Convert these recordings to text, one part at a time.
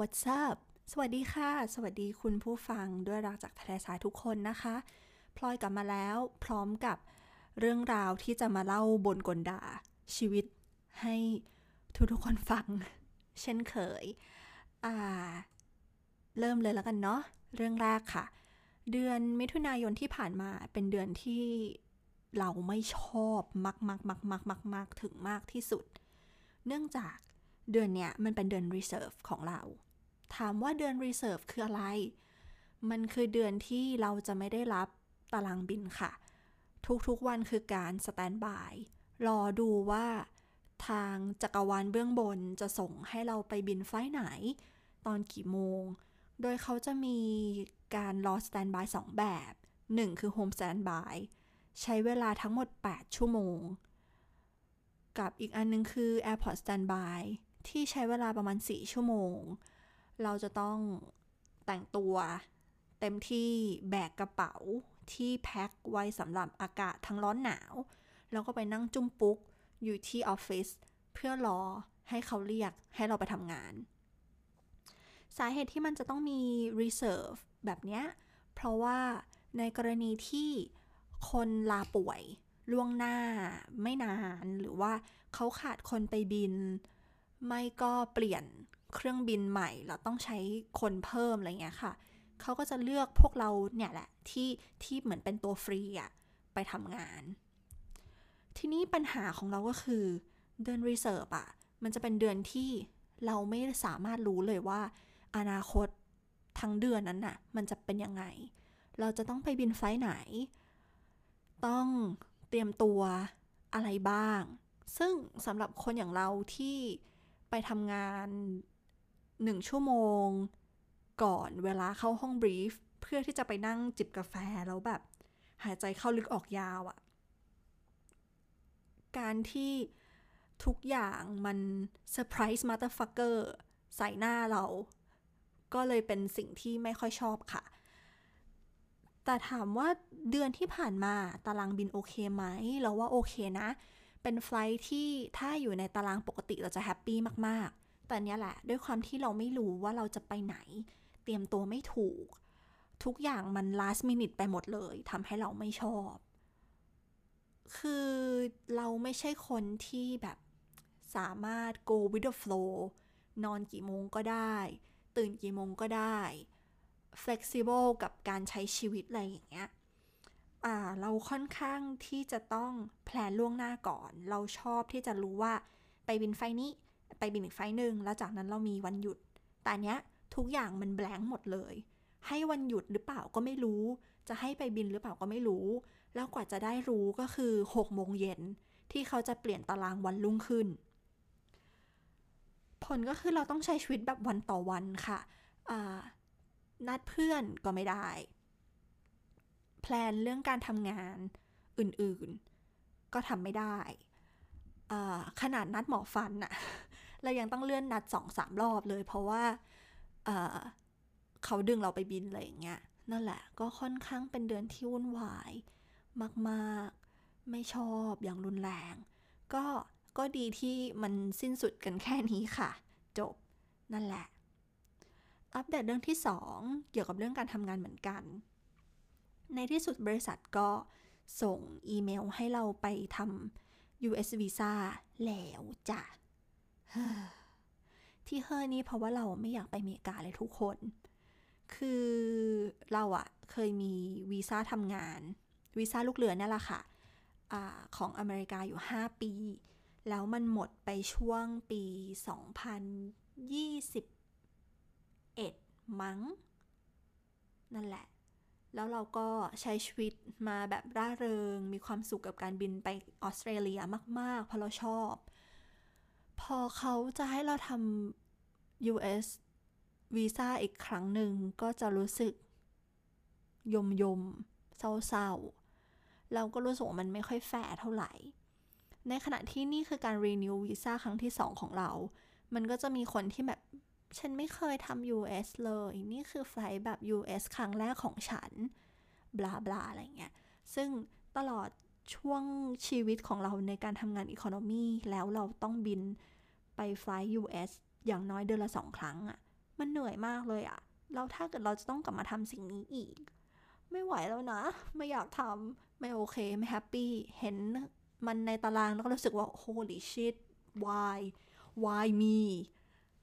what's up สวัสดีค่ะ สวัสดีคุณผู้ฟังด้วยรักจากทะเลทรายทุกคนนะคะ พลอยกลับมาแล้วพร้อมกับเรื่องราวที่จะมาเล่าบนกลดาชีวิตให้ทุกทุกๆคนฟัง เช่นเคย อ่า เริ่มเลยแล้วกันเนาะเรื่องแรกค่ะ เดือนมิถุนายนที่ผ่านมาเป็นเดือนที่เราไม่ชอบมากมากมากมากมากมากถึงมากที่สุด เนื่องจากเดือนเนี้ยมันเป็นเดือน reserve ของเรา ถามว่าเดือน reserve คืออะไร มันคือเดือนที่เราจะไม่ได้รับตารางบินค่ะ ทุกๆวันคือการ stand by รอดูว่าทางจักรวาลเบื้องบนจะส่งให้เราไปบินไฟล์ไหน ตอนกี่โมง โดยเขาจะมีการรอ stand by สองแบบ 1 คือ home stand by ใช้เวลาทั้งหมด 8 ชั่วโมง กับอีกอันนึงคือ airport standby ที่ใช้เวลาประมาณ 4 ชั่วโมง เราจะต้องแต่งตัวเต็มที่แบกกระเป๋าที่แพ็คไว้สำหรับอากาศทั้งร้อนหนาว แล้วก็ไปนั่งจุ้มปุ๊กอยู่ที่ออฟฟิศเพื่อรอให้เขาเรียกให้เราไปทำงาน สาเหตุที่มันจะต้องมี reserve แบบเนี้ย เพราะว่าในกรณีที่คนลาป่วยล่วงหน้าไม่นาน หรือว่าเขาขาดคนไปบิน ไม่ก็เปลี่ยน เครื่องบินใหม่ เราต้องใช้คนเพิ่มอะไรเงี้ยค่ะ เขาก็จะเลือกพวกเราเนี่ยแหละที่ที่เหมือนเป็นตัวฟรีอะไปทำงาน ทีนี้ปัญหาของเราก็คือ เดือนรีเซิร์ฟอะมันจะเป็นเดือนที่เราไม่สามารถรู้เลยว่า อนาคตทั้งเดือนนั้นน่ะ มันจะเป็นยังไง เราจะต้องไปบินไฟล์ไหน ต้องเตรียมตัวอะไรบ้าง ซึ่งสำหรับคนอย่างเราที่ไปทำงาน หนึ่งชั่วโมง ก่อนเวลาเข้าห้องบรีฟเพื่อที่จะไปนั่งจิบกาแฟแล้วแบบ หายใจเข้าลึกออกยาวอะการที่ทุกอย่างมัน surprise motherfucker ใส่หน้าเรา ก็เลยเป็นสิ่งที่ไม่ค่อยชอบค่ะ แต่ถามว่าเดือนที่ผ่านมาตารางบินโอเคไหม เราว่าโอเคนะ เป็น flight ที่ถ้าอยู่ในตารางปกติเราจะ happy มากๆ แต่เนี้ยแหละ ด้วยความที่เราไม่รู้ว่าเราจะไปไหน เตรียมตัวไม่ถูก ทุกอย่างมัน last minute ไปหมดเลยทำให้เราไม่ชอบ คือเราไม่ใช่คนที่แบบสามารถ go with the flow นอนกี่โมงก็ได้ ตื่นกี่โมงก็ได้ flexible กับการใช้ชีวิตอะไรอย่างเงี้ยอ่าเราค่อนข้างที่จะต้องแพลนล่วงหน้าก่อน เราชอบที่จะรู้ว่าไปบินไฟนี้ ไปบินอีกไฟหนึ่งแล้วจากนั้นเรามีวันหยุด แต่เนี้ยทุกอย่างมันแบงค์หมดเลย ให้วันหยุดหรือเปล่าก็ไม่รู้ จะให้ไปบินหรือเปล่าก็ไม่รู้ แล้วกว่าจะได้รู้ก็คือ6โมงเย็นที่เขาจะเปลี่ยนตารางวันรุ่งขึ้น ผลก็คือเราต้องใช้ชีวิตแบบวันต่อวันค่ะนัดเพื่อนก็ไม่ได้ แพลนเรื่องการทำงานอื่นๆ ก็ทำไม่ได้ขนาดนัดหมอฟันอะ เรายังต้องเลื่อนนัดสองสามรอบเลย เพราะว่าเขาดึงเราไปบินอะไรอย่างเงี้ยนั่นแหละ ก็ค่อนข้างเป็นเดือนที่วุ่นวาย มากๆ ไม่ชอบอย่างรุนแรง ก็ก็ดีที่มันสิ้นสุดกันแค่นี้ค่ะ จบนั่นแหละ อัปเดตเรื่องที่ 2 เกี่ยวกับเรื่องการทำงานเหมือนกัน ในที่สุดบริษัทก็ส่งอีเมลให้เราไปทำ US Visa แล้วจ้ะ ที่เฮอนี่เพราะว่าเราไม่อยากไปอเมริกาเลยทุกคน คือเราอะเคยมีวีซ่าทำงานวีซ่าลูกเรือนี่แหละค่ะอของอเมริกาอยู่ 5 ปี แล้วมันหมดไปช่วงปี 2021 มั้ง นั่นแหละ แล้วเราก็ใช้ชีวิตมาแบบร่าเริง มีความสุขกับการบินไปออสเตรเลียมาก ๆ เพราะเราชอบ พอเขาจะให้เราทำ US วีซ่าอีกครั้งหนึ่งก็จะรู้สึก ยมยมเศร้าๆเราก็รู้สึกว่ามันไม่ค่อยแฟร์เท่าไหร่ ในขณะที่นี่คือการ renew วีซ่าครั้งที่สองของเรา มันก็จะมีคนที่แบบ ฉันไม่เคยทำ US เลย นี่คือไฟล์แบบ US ครั้งแรกของฉัน blah blah อะไรเงี้ย ซึ่งตลอด ช่วงชีวิตของเราในการทำงาน economy แล้วเราต้องบินไปไฟล์ US อย่างน้อยเดือนละสองครั้งอะมันเหนื่อยมากเลยอะแล้วถ้าเกิดเราจะต้องกลับมาทำสิ่งนี้อีก ไม่ไหวแล้วนะ ไม่อยากทำไม่โอเค ไม่ happy เห็นมันในตารางแล้วก็รู้สึกว่า holy shit why why me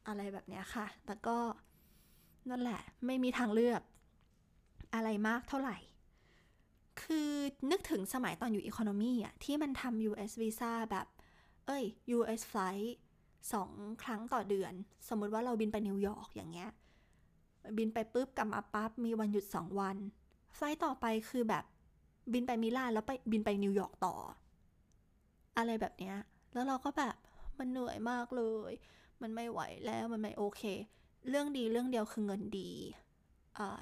อะไรแบบเนี้ยค่ะ แต่ก็นั่นแหละ ไม่มีทางเลือก อะไรมากเท่าไหร่ คือนึกถึงสมัยตอนอยู่ Economy อะที่มันทำ US Visa แบบ เอ้ย US Flight สองครั้งต่อเดือน สมมุติว่าเราบินไปนิวยอร์กอย่างเงี้ย บินไปปุ๊บกลับมาปั๊บมีวันหยุดสองวัน flight ต่อไปคือแบบบินไปมิลานแล้วไปบินไปนิวยอร์กต่อ อะไรแบบเนี้ย แล้วเราก็แบบมันเหนื่อยมากเลย มันไม่ไหวแล้วมันไม่โอเค เรื่องดีเรื่องเดียวคือเงินดี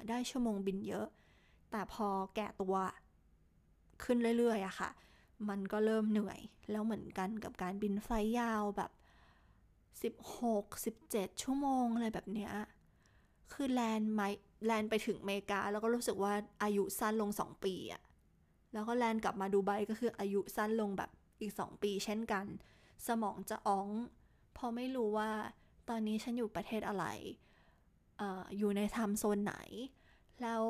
ได้ชั่วโมงบินเยอะ แต่พอแก่ตัวขึ้นเรื่อยๆอะค่ะ มันก็เริ่มเหนื่อย แล้วเหมือนกันกับการบินไฟยาวแบบ 16 17 ชั่วโมงอะไรแบบเนี้ย คือแลนไมแลนไปถึงเมกา แล้วก็รู้สึกว่าอายุสั้นลง 2 ปีอะแล้วก็แลนกลับมาดูไบก็คืออายุสั้นลงแบบอีก 2 ปีเช่นกัน สมองจะอ้อง พอไม่รู้ว่าตอนนี้ฉันอยู่ประเทศอะไรออยู่ใน time zone ไหน แล้ว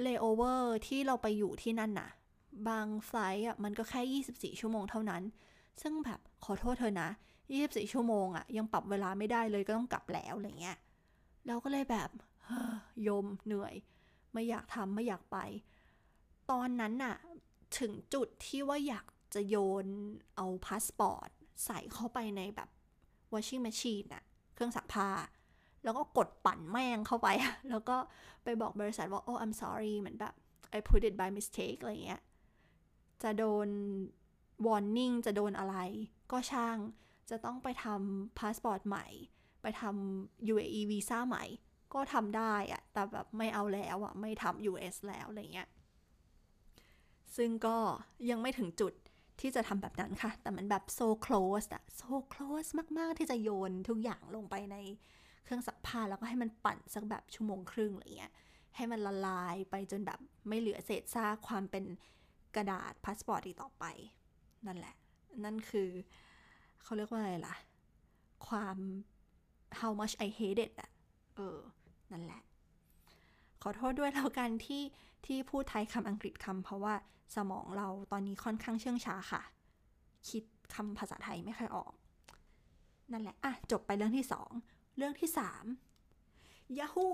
เลโอเวอร์ที่เราไปอยู่ที่นั่นน่ะ บาง flight อะมันก็แค่ 24 ชั่วโมงเท่านั้น ซึ่งแบบขอโทษเธอนะ 24 ชั่วโมงอะ ยังปรับเวลาไม่ได้เลยก็ต้องกลับแล้วอะไรเงี้ยเราก็เลยแบบยมเหนื่อย ไม่อยากทำไม่อยากไป ตอนนั้นน่ะ ถึงจุดที่ว่าอยากจะโยนเอาพาสปอร์ต ใส่เข้าไปในแบบ washing machine อะเครื่องซักผ้า แล้วก็กดปั่นแม่งเข้าไป แล้วก็ไปบอกบริษัทว่า oh I'm sorry เหมือนแบบ I put it by mistake อะไรเงี้ย จะโดน warning จะโดนอะไร ก็ช่าง จะต้องไปทำพาสปอร์ตใหม่ ไปทำ UAE วีซ่าใหม่ ก็ทำได้อะแต่แบบไม่เอาแล้วอะไม่ทำ US แล้วอะไรเงี้ย ซึ่งก็ยังไม่ถึงจุดที่จะทำแบบนั้นค่ะ แต่มันแบบ so close อะ so close มาก ๆ ที่จะโยนทุกอย่างลงไปใน เครื่องซักผ้าแล้วก็ให้มันปั่นสักแบบชั่วโมงครึ่งอะไรเงี้ยให้มันละลายไปจนแบบไม่เหลือเศษซากความเป็นกระดาษพาสปอร์ตอีกต่อไป นั่นแหละ นั่นคือเขาเรียกว่าอะไรล่ะ ความ how much I hate it อะเออ นั่นแหละ ขอโทษด้วยแล้วกันที่ที่พูดไทยคำอังกฤษคำเพราะว่าสมองเราตอนนี้ค่อนข้างเชื่องช้าค่ะ คิดคำภาษาไทยไม่ค่อยออก นั่นแหละ อะ จบไปเรื่องที่สอง รื่องที่สามยาฮู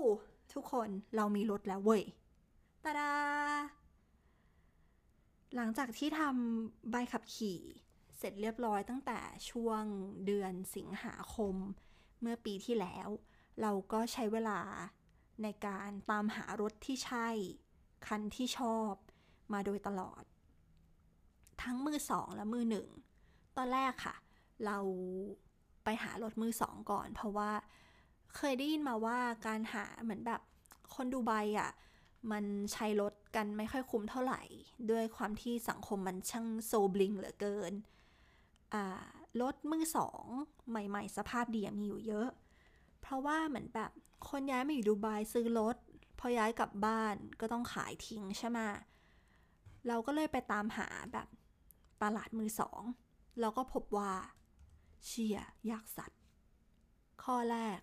ทุกคนเรามีรถแล้วเว้ยตาดา หลังจากที่ทำใบขับขี่เสร็จเรียบร้อยตั้งแต่ช่วงเดือนสิงหาคม เมื่อปีที่แล้ว เราก็ใช้เวลาในการตามหารถที่ใช่ คันที่ชอบมาโดยตลอด ทั้งมือสองและมือหนึ่ง ตอนแรกค่ะ เรา ไปหารถมือสองก่อน เพราะว่าเคยได้ยินมาว่าการหาเหมือนแบบคนดูใบอะ่ะมันใช้รถกันไม่ค่อยคุ้มเท่าไหร่ ด้วยความที่สังคมมันช่างโซบลิงเหลือเกินรถมือสองใหม่ๆ สภาพดีมีอยู่เยอะ เพราะว่าเหมือนแบบคนย้ายมาอยู่ดูไบซื้อรถพอย้ายกลับบ้านก็ต้องขายทิ้งใช่ไหมเราก็เลยไปตามหาแบบตลาดมือสอง เราก็พบว่า เชียยากสัตว์ ข้อแรก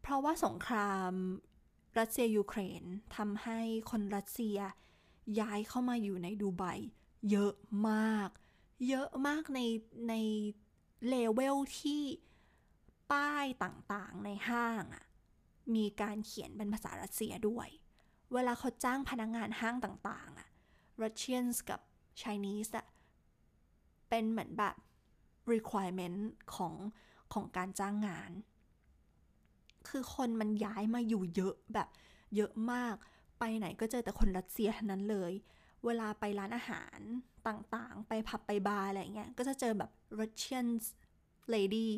เพราะว่าสงครามรัสเซียยูเครนทำให้คนรัสเซียย้ายเข้ามาอยู่ในดูไบเยอะมาก เยอะมากในในเลเวลที่ป้ายต่างๆในห้างอะมีการเขียนเป็นภาษารัสเซียด้วย เวลาเขาจ้างพนักงงานห้างต่างๆอะ Russians กับ Chinese อะเป็นเหมือนแบบ requirement ของของการจ้างงาน คือคนมันย้ายมาอยู่เยอะแบบเยอะมาก ไปไหนก็เจอแต่คนรัสเซียทั้งนั้นเลย เวลาไปร้านอาหารต่างๆ ไปผับไปบาร์อะไรเงี้ย ก็จะเจอแบบ Russian lady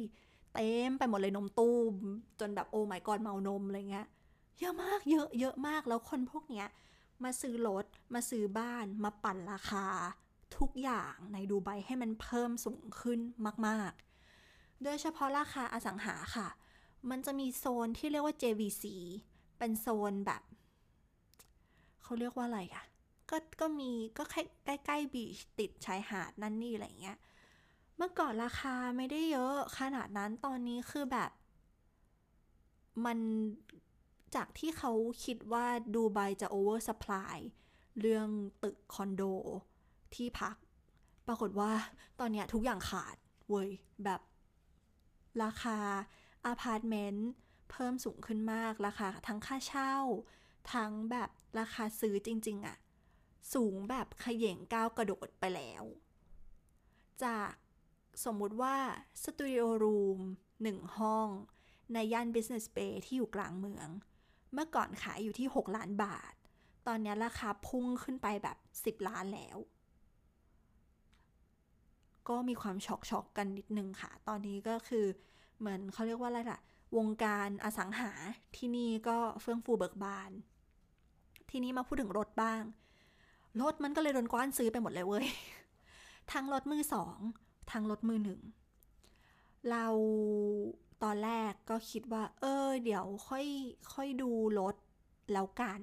เต็มไปหมดเลยนมตู้จนแบบโอ้ my god เมานมอะไรเงี้ย เยอะมากเยอะเยอะมากแล้วคนพวกเนี้ยมาซื้อรถมาซื้อบ้านมาปั่นราคา ทุกอย่างในดูไบให้มันเพิ่มสูงขึ้นมากๆ โดยเฉพาะราคาอสังหาค่ะ มันจะมีโซนที่เรียกว่า JVC เป็นโซนแบบ เขาเรียกว่าอะไรอะก็ก็มีก็ใกล้ใกล้บีชติดชายหาดนั่นนี่อะไรเงี้ย เมื่อก่อนราคาไม่ได้เยอะขนาดนั้นตอนนี้คือแบบ มันจากที่เขาคิดว่าดูไบจะ oversupply เรื่องตึกคอนโด ที่พัก ปรากฏว่าตอนเนี้ยทุกอย่างขาดเว้ยแบบ ราคาอาพาร์ตเมนต์เพิ่มสูงขึ้นมากราคาทั้งค่าเช่า ทั้งแบบราคาซื้อจริง ๆอะสูงแบบขย่งก้าวกระโดดไปแล้ว จากสมมุติว่าสตูดิโอรูมหนึ่งห้อง ในย่าน Business Bay ที่อยู่กลางเมือง เมื่อก่อนขายอยู่ที่ 6 ล้านบาท ตอนนี้ราคาพุ่งขึ้นไปแบบ 10 ล้านแล้ว ก็มีความช็อกช็อกกันนิดนึงค่ะ ตอนนี้ก็คือเหมือนเขาเรียกว่าอะไรล่ะ วงการอสังหาที่นี่ก็เฟื่องฟูเบิกบาน ทีนี้มาพูดถึงรถบ้าง รถมันก็เลยโดนกว้านซื้อไปหมดเลยเว้ย ทั้งรถมือสองทั้งรถมือหนึ่ง เราตอนแรกก็คิดว่า เออ เดี๋ยวค่อยค่อยดูรถแล้วกัน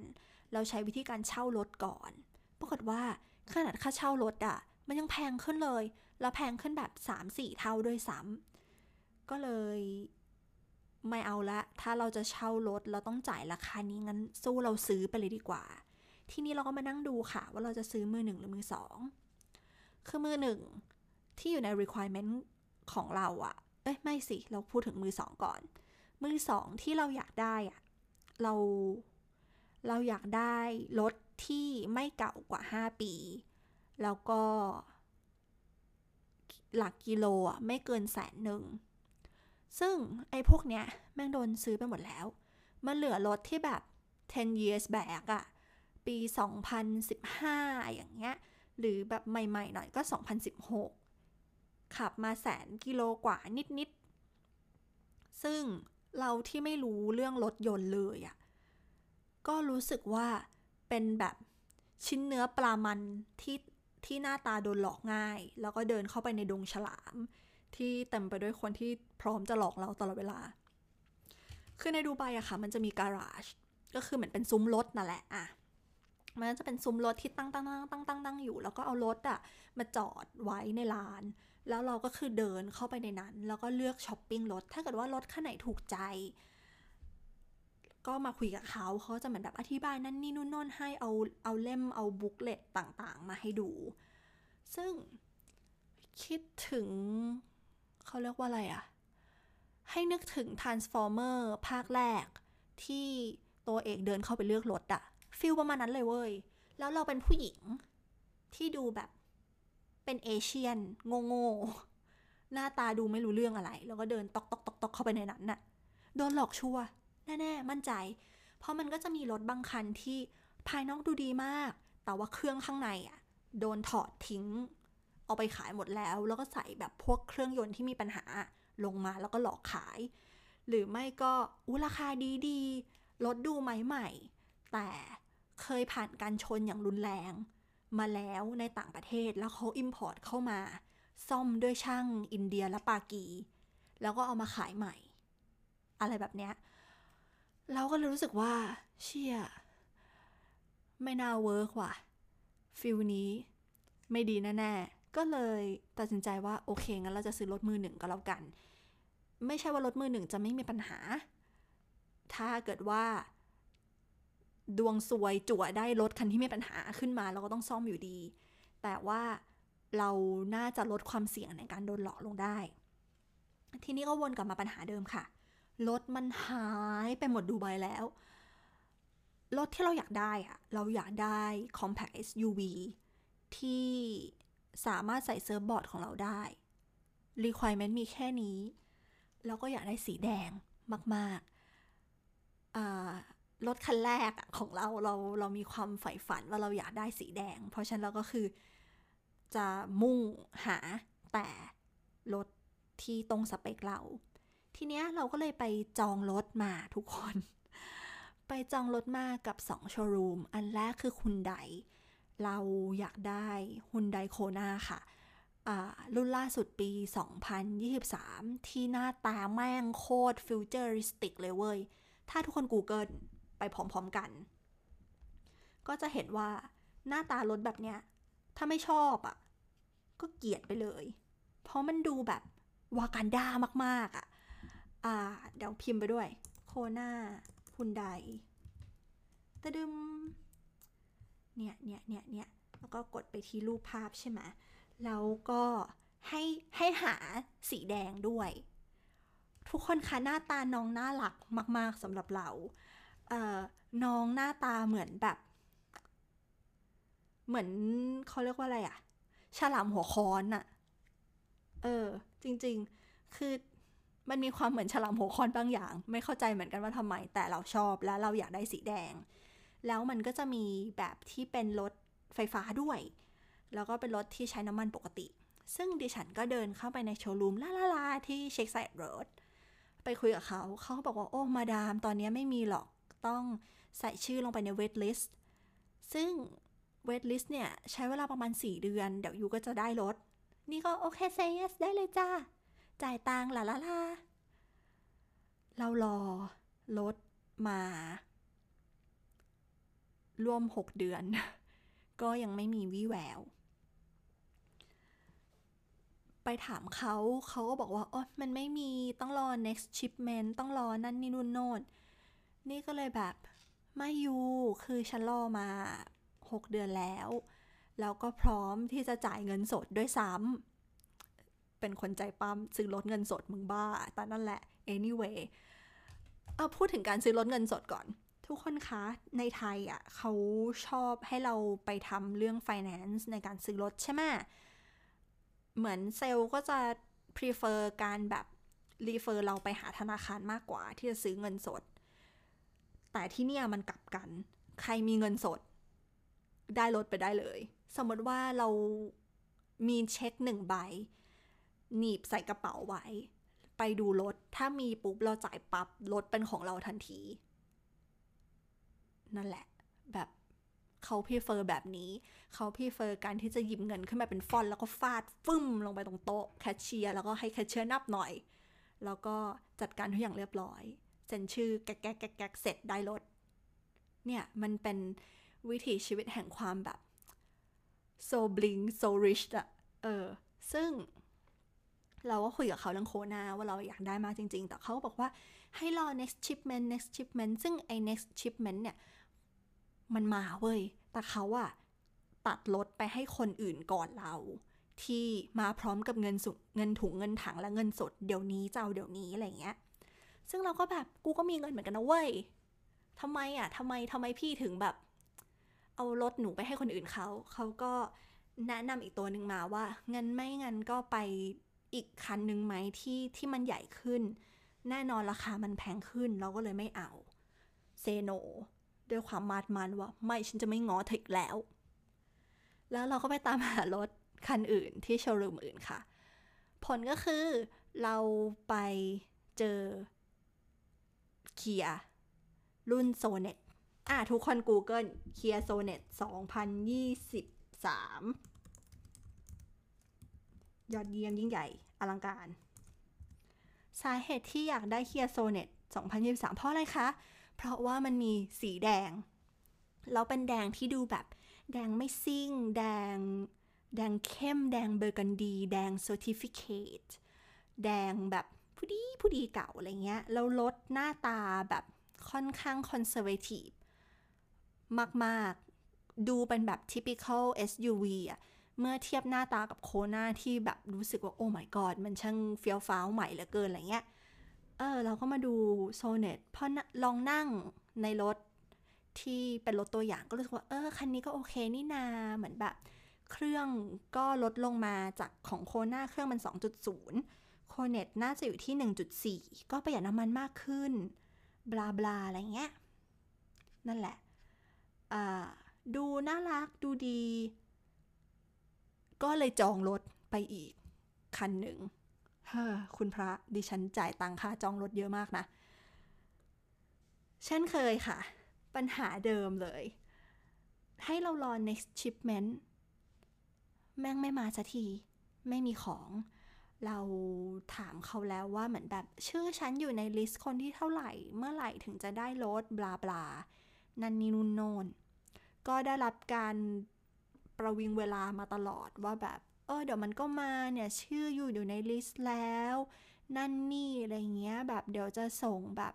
เราใช้วิธีการเช่ารถก่อน ปรากฏว่าขนาดค่าเช่ารถอะ่ะ มันยังแพงขึ้นเลย แล้วแพงขึ้นแบบ 3-4 เท่าด้วยซ้ำก็เลยไม่เอาละ ถ้าเราจะเช่ารถเราต้องจ่ายราคานี้งั้นสู้เราซื้อไปเลยดีกว่า ทีนี้เราก็มานั่งดูค่ะ ว่าเราจะซื้อมือหนึ่งหรือมือสองคือมือหนึ่งที่อยู่ใน requirement ของเราอะเอ้ยไม่สิ เราพูดถึงมือสองก่อน มือสองที่เราอยากได้อะเราเราอยากได้รถที่ไม่เก่ากว่า 5 ปี แล้วก็ หลักกิโลอะไม่เกินแสนหนึ่ง ซึ่งไอ้พวกเนี้ยแม่งโดนซื้อไปหมดแล้ว มันเหลือรถที่แบบ 10 years back อะปี 2015 อย่างเงี้ย หรือแบบใหม่ๆหน่อยก็ 2016 ขับมาแสนกิโลกว่านิดๆ ซึ่งเราที่ไม่รู้เรื่องรถยนต์เลยอะก็รู้สึกว่าเป็นแบบชิ้นเนื้อปลามันที่ ที่หน้าตาโดนหลอกง่าย แล้วก็เดินเข้าไปในดงฉลาม ที่เต็มไปด้วยคนที่พร้อมจะหลอกเราตลอดเวลา คือในดูไบอะค่ะ มันจะมีการาจก็คือเหมือนเป็นซุ้มรถนั่นแหละอะมันจะเป็นซุ้มรถที่ตั้งตั้งตั้งตั้งตั้งตั้งอยู่ แล้วก็เอารถอะมาจอดไว้ในลาน แล้วเราก็คือเดินเข้าไปในนั้น แล้วก็เลือกช้อปปิ้งรถ ถ้าเกิดว่ารถคันไหนถูกใจ ก็มาคุยกับเขาเขาจะเหมือนแบบอธิบายนั่นนี่นู่นน่นให้เอาเอาเล่มเอาบุ๊กเลตต่างๆ มาให้ดู ซึ่งคิดถึงเขาเรียกว่าอะไรอะให้นึกถึง Transformer ภาคแรกที่ตัวเอกเดินเข้าไปเลือกรถอะ feel ประมาณนั้นเลยเว้ย แล้วเราเป็นผู้หญิงที่ดูแบบเป็น Asian โง่โง่หน้าตาดูไม่รู้เรื่องอะไร แล้วก็เดินตอกตอกตอกตอกเข้าไปในนั้นน่ะ โดนหลอกชัวร์ แน่ๆ มั่นใจ เพราะมันก็จะมีรถบางคันที่ภายนอกดูดีมาก แต่ว่าเครื่องข้างในอะโดนถอดทิ้ง เอาไปขายหมดแล้ว แล้วก็ใส่แบบพวกเครื่องยนต์ที่มีปัญหาลงมาแล้วก็หลอกขาย หรือไม่ก็อุ๊ยราคาดีดีรถดูใหม่ใหม่ แต่เคยผ่านการชนอย่างรุนแรง มาแล้วในต่างประเทศแล้วเขา import เข้ามา ซ่อมด้วยช่างอินเดียและปากี แล้วก็เอามาขายใหม่ อะไรแบบเนี้ย เราก็เลยรู้สึกว่า เชี่ย ไม่น่า work ว่ะ feel นี้ไม่ดีแน่ๆ ก็เลยตัดสินใจว่าโอเคงั้นเราจะซื้อรถมือหนึ่งก็แล้วกัน ไม่ใช่ว่ารถมือหนึ่งจะไม่มีปัญหา ถ้าเกิดว่า ดวงซวยจั่วได้รถคันที่มีปัญหาขึ้นมาเราก็ต้องซ่อมอยู่ดี แต่ว่าเราน่าจะลดความเสี่ยงในการโดนหลอกลงได้ ทีนี้ก็วนกลับมาปัญหาเดิมค่ะ รถมันหายไปหมดดูไบแล้ว รถที่เราอยากได้อะเราอยากได้ compact SUV ที่สามารถใส่เซิร์ฟบอร์ดของเราได้ requirement มีแค่นี้ แล้วก็อยากได้สีแดงมากๆรถคันแรกของเราเราเรามีความใฝ่ฝันว่าเราอยากได้สีแดง เพราะฉะนั้นเราก็คือจะมุ่งหาแต่รถที่ตรงสเปคเรา ทีเนี้ยเราก็เลยไปจองรถมาทุกคน ไปจองรถมากับ 2 โชว์รูม อันแรกคือคุณไดเราอยากได้ฮุนไดโคนาค่ะรุ่นล่าสุดปี 2023 ที่หน้าตาแม่งโคตรฟิวเจอริสติกเลยเว้ย ถ้าทุกคน Google ไปพร้อมๆกัน ก็จะเห็นว่าหน้าตารถแบบเนี้ย ถ้าไม่ชอบอะ่ะ ก็เกลียดไปเลย เพราะมันดูแบบวากันดามากๆอะ่ะ อ่า เดี๋ยวพิมพ์ไปด้วย โคนาฮุนไดตะดึม เนี่ยเนี่ยเนี่ยเนี่ยแล้วก็กดไปที่รูปภาพใช่ไหม แล้วก็ให้ให้หาสีแดงด้วย ทุกคนคะหน้าตาน้องน่ารักมาก ๆสำหรับเราเอ่อน้องหน้าตาเหมือนแบบ เหมือนเขาเรียกว่าอะไรอะฉลามหัวค้อนอะเออ จริง ๆ คือ มันมีความเหมือนฉลามหัวค้อนบางอย่าง ไม่เข้าใจเหมือนกันว่าทำไม แต่เราชอบและเราอยากได้สีแดง แล้วมันก็จะมีแบบที่เป็นรถไฟฟ้าด้วย แล้วก็เป็นรถที่ใช้น้ำมันปกติ ซึ่งดิฉันก็เดินเข้าไปในโชว์รูมลาลาลาที่เช็คไซด์โรดไปคุยกับเขาเขาบอกว่าโอ้มาดาม ตอนนี้ไม่มีหรอกต้องใส่ชื่อลงไปใน waitlist ซึ่ง waitlist เนี่ย ใช้เวลาประมาณ 4 เดือน เดี๋ยว you ก็จะได้รถ นี่ก็โอเค say yes ได้เลยจ้า จ่ายตังค์ลาลาลาเรารอรถมา ร่วม 6 เดือน ก็ยังไม่มีวี่แวว ไปถามเขาเขาก็บอกว่าอ๋อมันไม่มีต้องรอ next shipment ต้องรอนั่นนี่นู่นโน่นนี่ก็เลยแบบไม่อยู่คือฉันรอมา 6 เดือนแล้ว แล้วก็พร้อมที่จะจ่ายเงินสดด้วยซ้ำ เป็นคนใจปั้มซื้อรถเงินสดมึงบ้าแต่นั่นแหละ anyway เอาพูดถึงการซื้อรถเงินสดก่อน ทุกคนคะในไทยอะเขาชอบให้เราไปทำเรื่อง finance ในการซื้อรถใช่ไหมเหมือนเซลก็จะ prefer การแบบ refer เราไปหาธนาคารมากกว่าที่จะซื้อเงินสด แต่ที่เนี่ยมันกลับกัน ใครมีเงินสด ได้รถไปได้เลย สมมติว่าเรามีเช็คหนึ่งใบ หนีบใส่กระเป๋าไว้ ไปดูรถ ถ้ามีปุ๊บเราจ่ายปับ๊บรถเป็นของเราทันที นั่นแหละ แบบเขาพี่เฟอร์แบบนี้ เขาพี่เฟอร์การที่จะหยิบเงินขึ้นมาเป็นฟอนแล้วก็ฟาดฟึ่มลงไปตรงโต๊ะแคชเชียร์แล้วก็ให้แคชเชียร์นับหน่อย แล้วก็จัดการทุกอย่างเรียบร้อยเซ็นชื่อแก๊กแก๊กแก๊กแก๊กเสร็จได้รถ เนี่ยมันเป็นวิถีชีวิตแห่งความแบบ so bling so rich อะเออ ซึ่ง เราก็คุยกับเขาเรื่องโคนาว่าเราอยากได้มากจริง ๆ แต่เขาบอกว่าให้รอ next shipment next shipment ซึ่งไอ้ next shipment เนี่ย มันมาเว้ย แต่เขาอะตัดรถไปให้คนอื่นก่อนเรา ที่มาพร้อมกับเงินสุเงินถุงเงินถังและเงินสดเดี๋ยวนี้เจ้าเดี๋ยวนี้อะไรเงี้ย ซึ่งเราก็แบบกูก็มีเงินเหมือนกันนะเว้ยทำไมอะทำไมทำไมพี่ถึงแบบ เอารถหนูไปให้คนอื่นเขา เขาก็แนะนำอีกตัวหนึ่งมาว่าเงินไม่เงินก็ไป อีกคันหนึ่งไหมที่ที่มันใหญ่ขึ้น แน่นอนราคามันแพงขึ้น เราก็เลยไม่เอาเซโนด้วยความมาดมันว่าไม่ฉันจะไม่ง้อเธออีกแล้ว แล้วเราก็ไปตามหารถคันอื่นที่โชว์รูมอื่นค่ะ ผลก็คือเราไปเจอเคียรุ่นโซเน็ตอะทุกคน Google เคียโซเน็ต2023 ยอดเยี่ยมยิ่งใหญ่อลังการ สาเหตุที่อยากได้เคียโซเน็ต2023 เพราะอะไรคะ เพราะว่ามันมีสีแดง แล้วเป็นแดงที่ดูแบบ แดงไม่ซิ่ง แดง แดงเข้ม แดงเบอร์กันดี แดง certificate แดงแบบผู้ดีผู้ดีเก่าอะไรเงี้ย แล้วรถหน้าตาแบบค่อนข้าง conservative มาก ๆ ดูเป็นแบบ typical SUV อะ เมื่อเทียบหน้าตากับโคนาที่แบบรู้สึกว่าโอ้ my god มันช่างเฟี้ยวฟ้าวใหม่เหลือเกินอะไรเงี้ย เออ เราก็มาดูโซเน็ตพอลองนั่งในรถที่เป็นรถตัวอย่างก็รู้สึกว่า เออ คันนี้ก็โอเคนี่นา เหมือนแบบ เครื่องก็ลดลงมาจากของโคนาเครื่องมัน 2.0 โคเน็ตน่าจะอยู่ที่ 1.4 ก็ประหยัดน้ำมันมากขึ้น บลาบลาอะไรเงี้ย นั่นแหละ อ่า ดูน่ารักดูดี ก็เลยจองรถไปอีก คันหนึ่งเฮ้อคุณพระดิฉันจ่ายตังค่าจองรถเยอะมากนะ เช่นเคยค่ะ ปัญหาเดิมเลย ให้เรารอ next shipment แม่งไม่มาสักที ไม่มีของ เราถามเขาแล้วว่าเหมือนแบบ ชื่อฉันอยู่ในลิสต์คนที่เท่าไหร่ เมื่อไหร่ถึงจะได้รถบลาบลานันนี่นุ่นโนนก็ได้รับการ ประวิงเวลามาตลอดว่าแบบเออเดี๋ยวมันก็มาเนี่ยชื่ออยู่อยู่ในลิสต์แล้ว นั่นนี่อะไรเงี้ยแบบเดี๋ยวจะส่งแบบ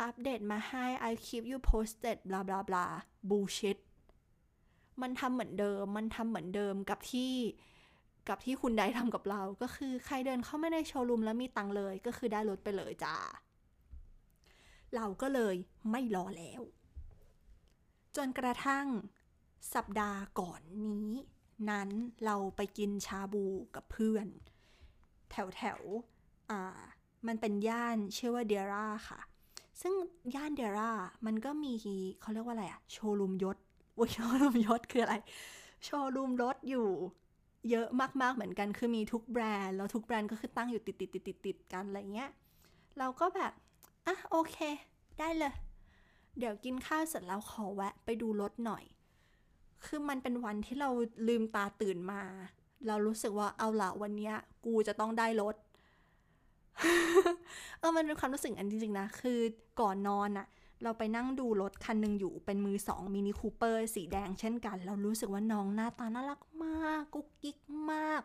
อัปเดตมาให้ I keep you posted บลาบลาบลา bullshit มันทำเหมือนเดิม มันทำเหมือนเดิมกับที่กับที่คุณได้ทำกับเรา ก็คือใครเดินเข้ามาในโชว์รูมแล้วมีตังเลย ก็คือได้รถไปเลยจ้า เราก็เลยไม่รอแล้ว จนกระทั่ง สัปดาห์ก่อนนี้ นั้นเราไปกินชาบูกับเพื่อน แถวแถวอ่ามันเป็นย่านชื่อว่าเดียร่าค่ะ ซึ่งย่านเดียร่ามันก็มีเขาเรียกว่าอะไรอะโชว์รูมยศโอ้ยโชว์รูมยศคืออะไร โชว์รูมรถอยู่เยอะมากๆเหมือนกันคือมีทุกแบรนด์แล้วทุกแบรนด์ก็คือตั้งอยู่ติดติดติดติดติดกันอะไรเงี้ยเราก็แบบอะโอเค ได้เลย เดี๋ยวกินข้าวเสร็จแล้วขอแวะไปดูรถหน่อย คือมันเป็นวันที่เราลืมตาตื่นมา เรารู้สึกว่าเอาละวันนี้กูจะต้องได้รถเออมันเป็นความรู้สึกอันจริงๆนะ คือก่อนนอนอะเราไปนั่งดูรถคันหนึ่งอยู่เป็นมือสองมินิคูเปอร์สีแดงเช่นกัน เรารู้สึกว่าน้องหน้าตาน่ารักมาก กุ๊กกิ๊กมาก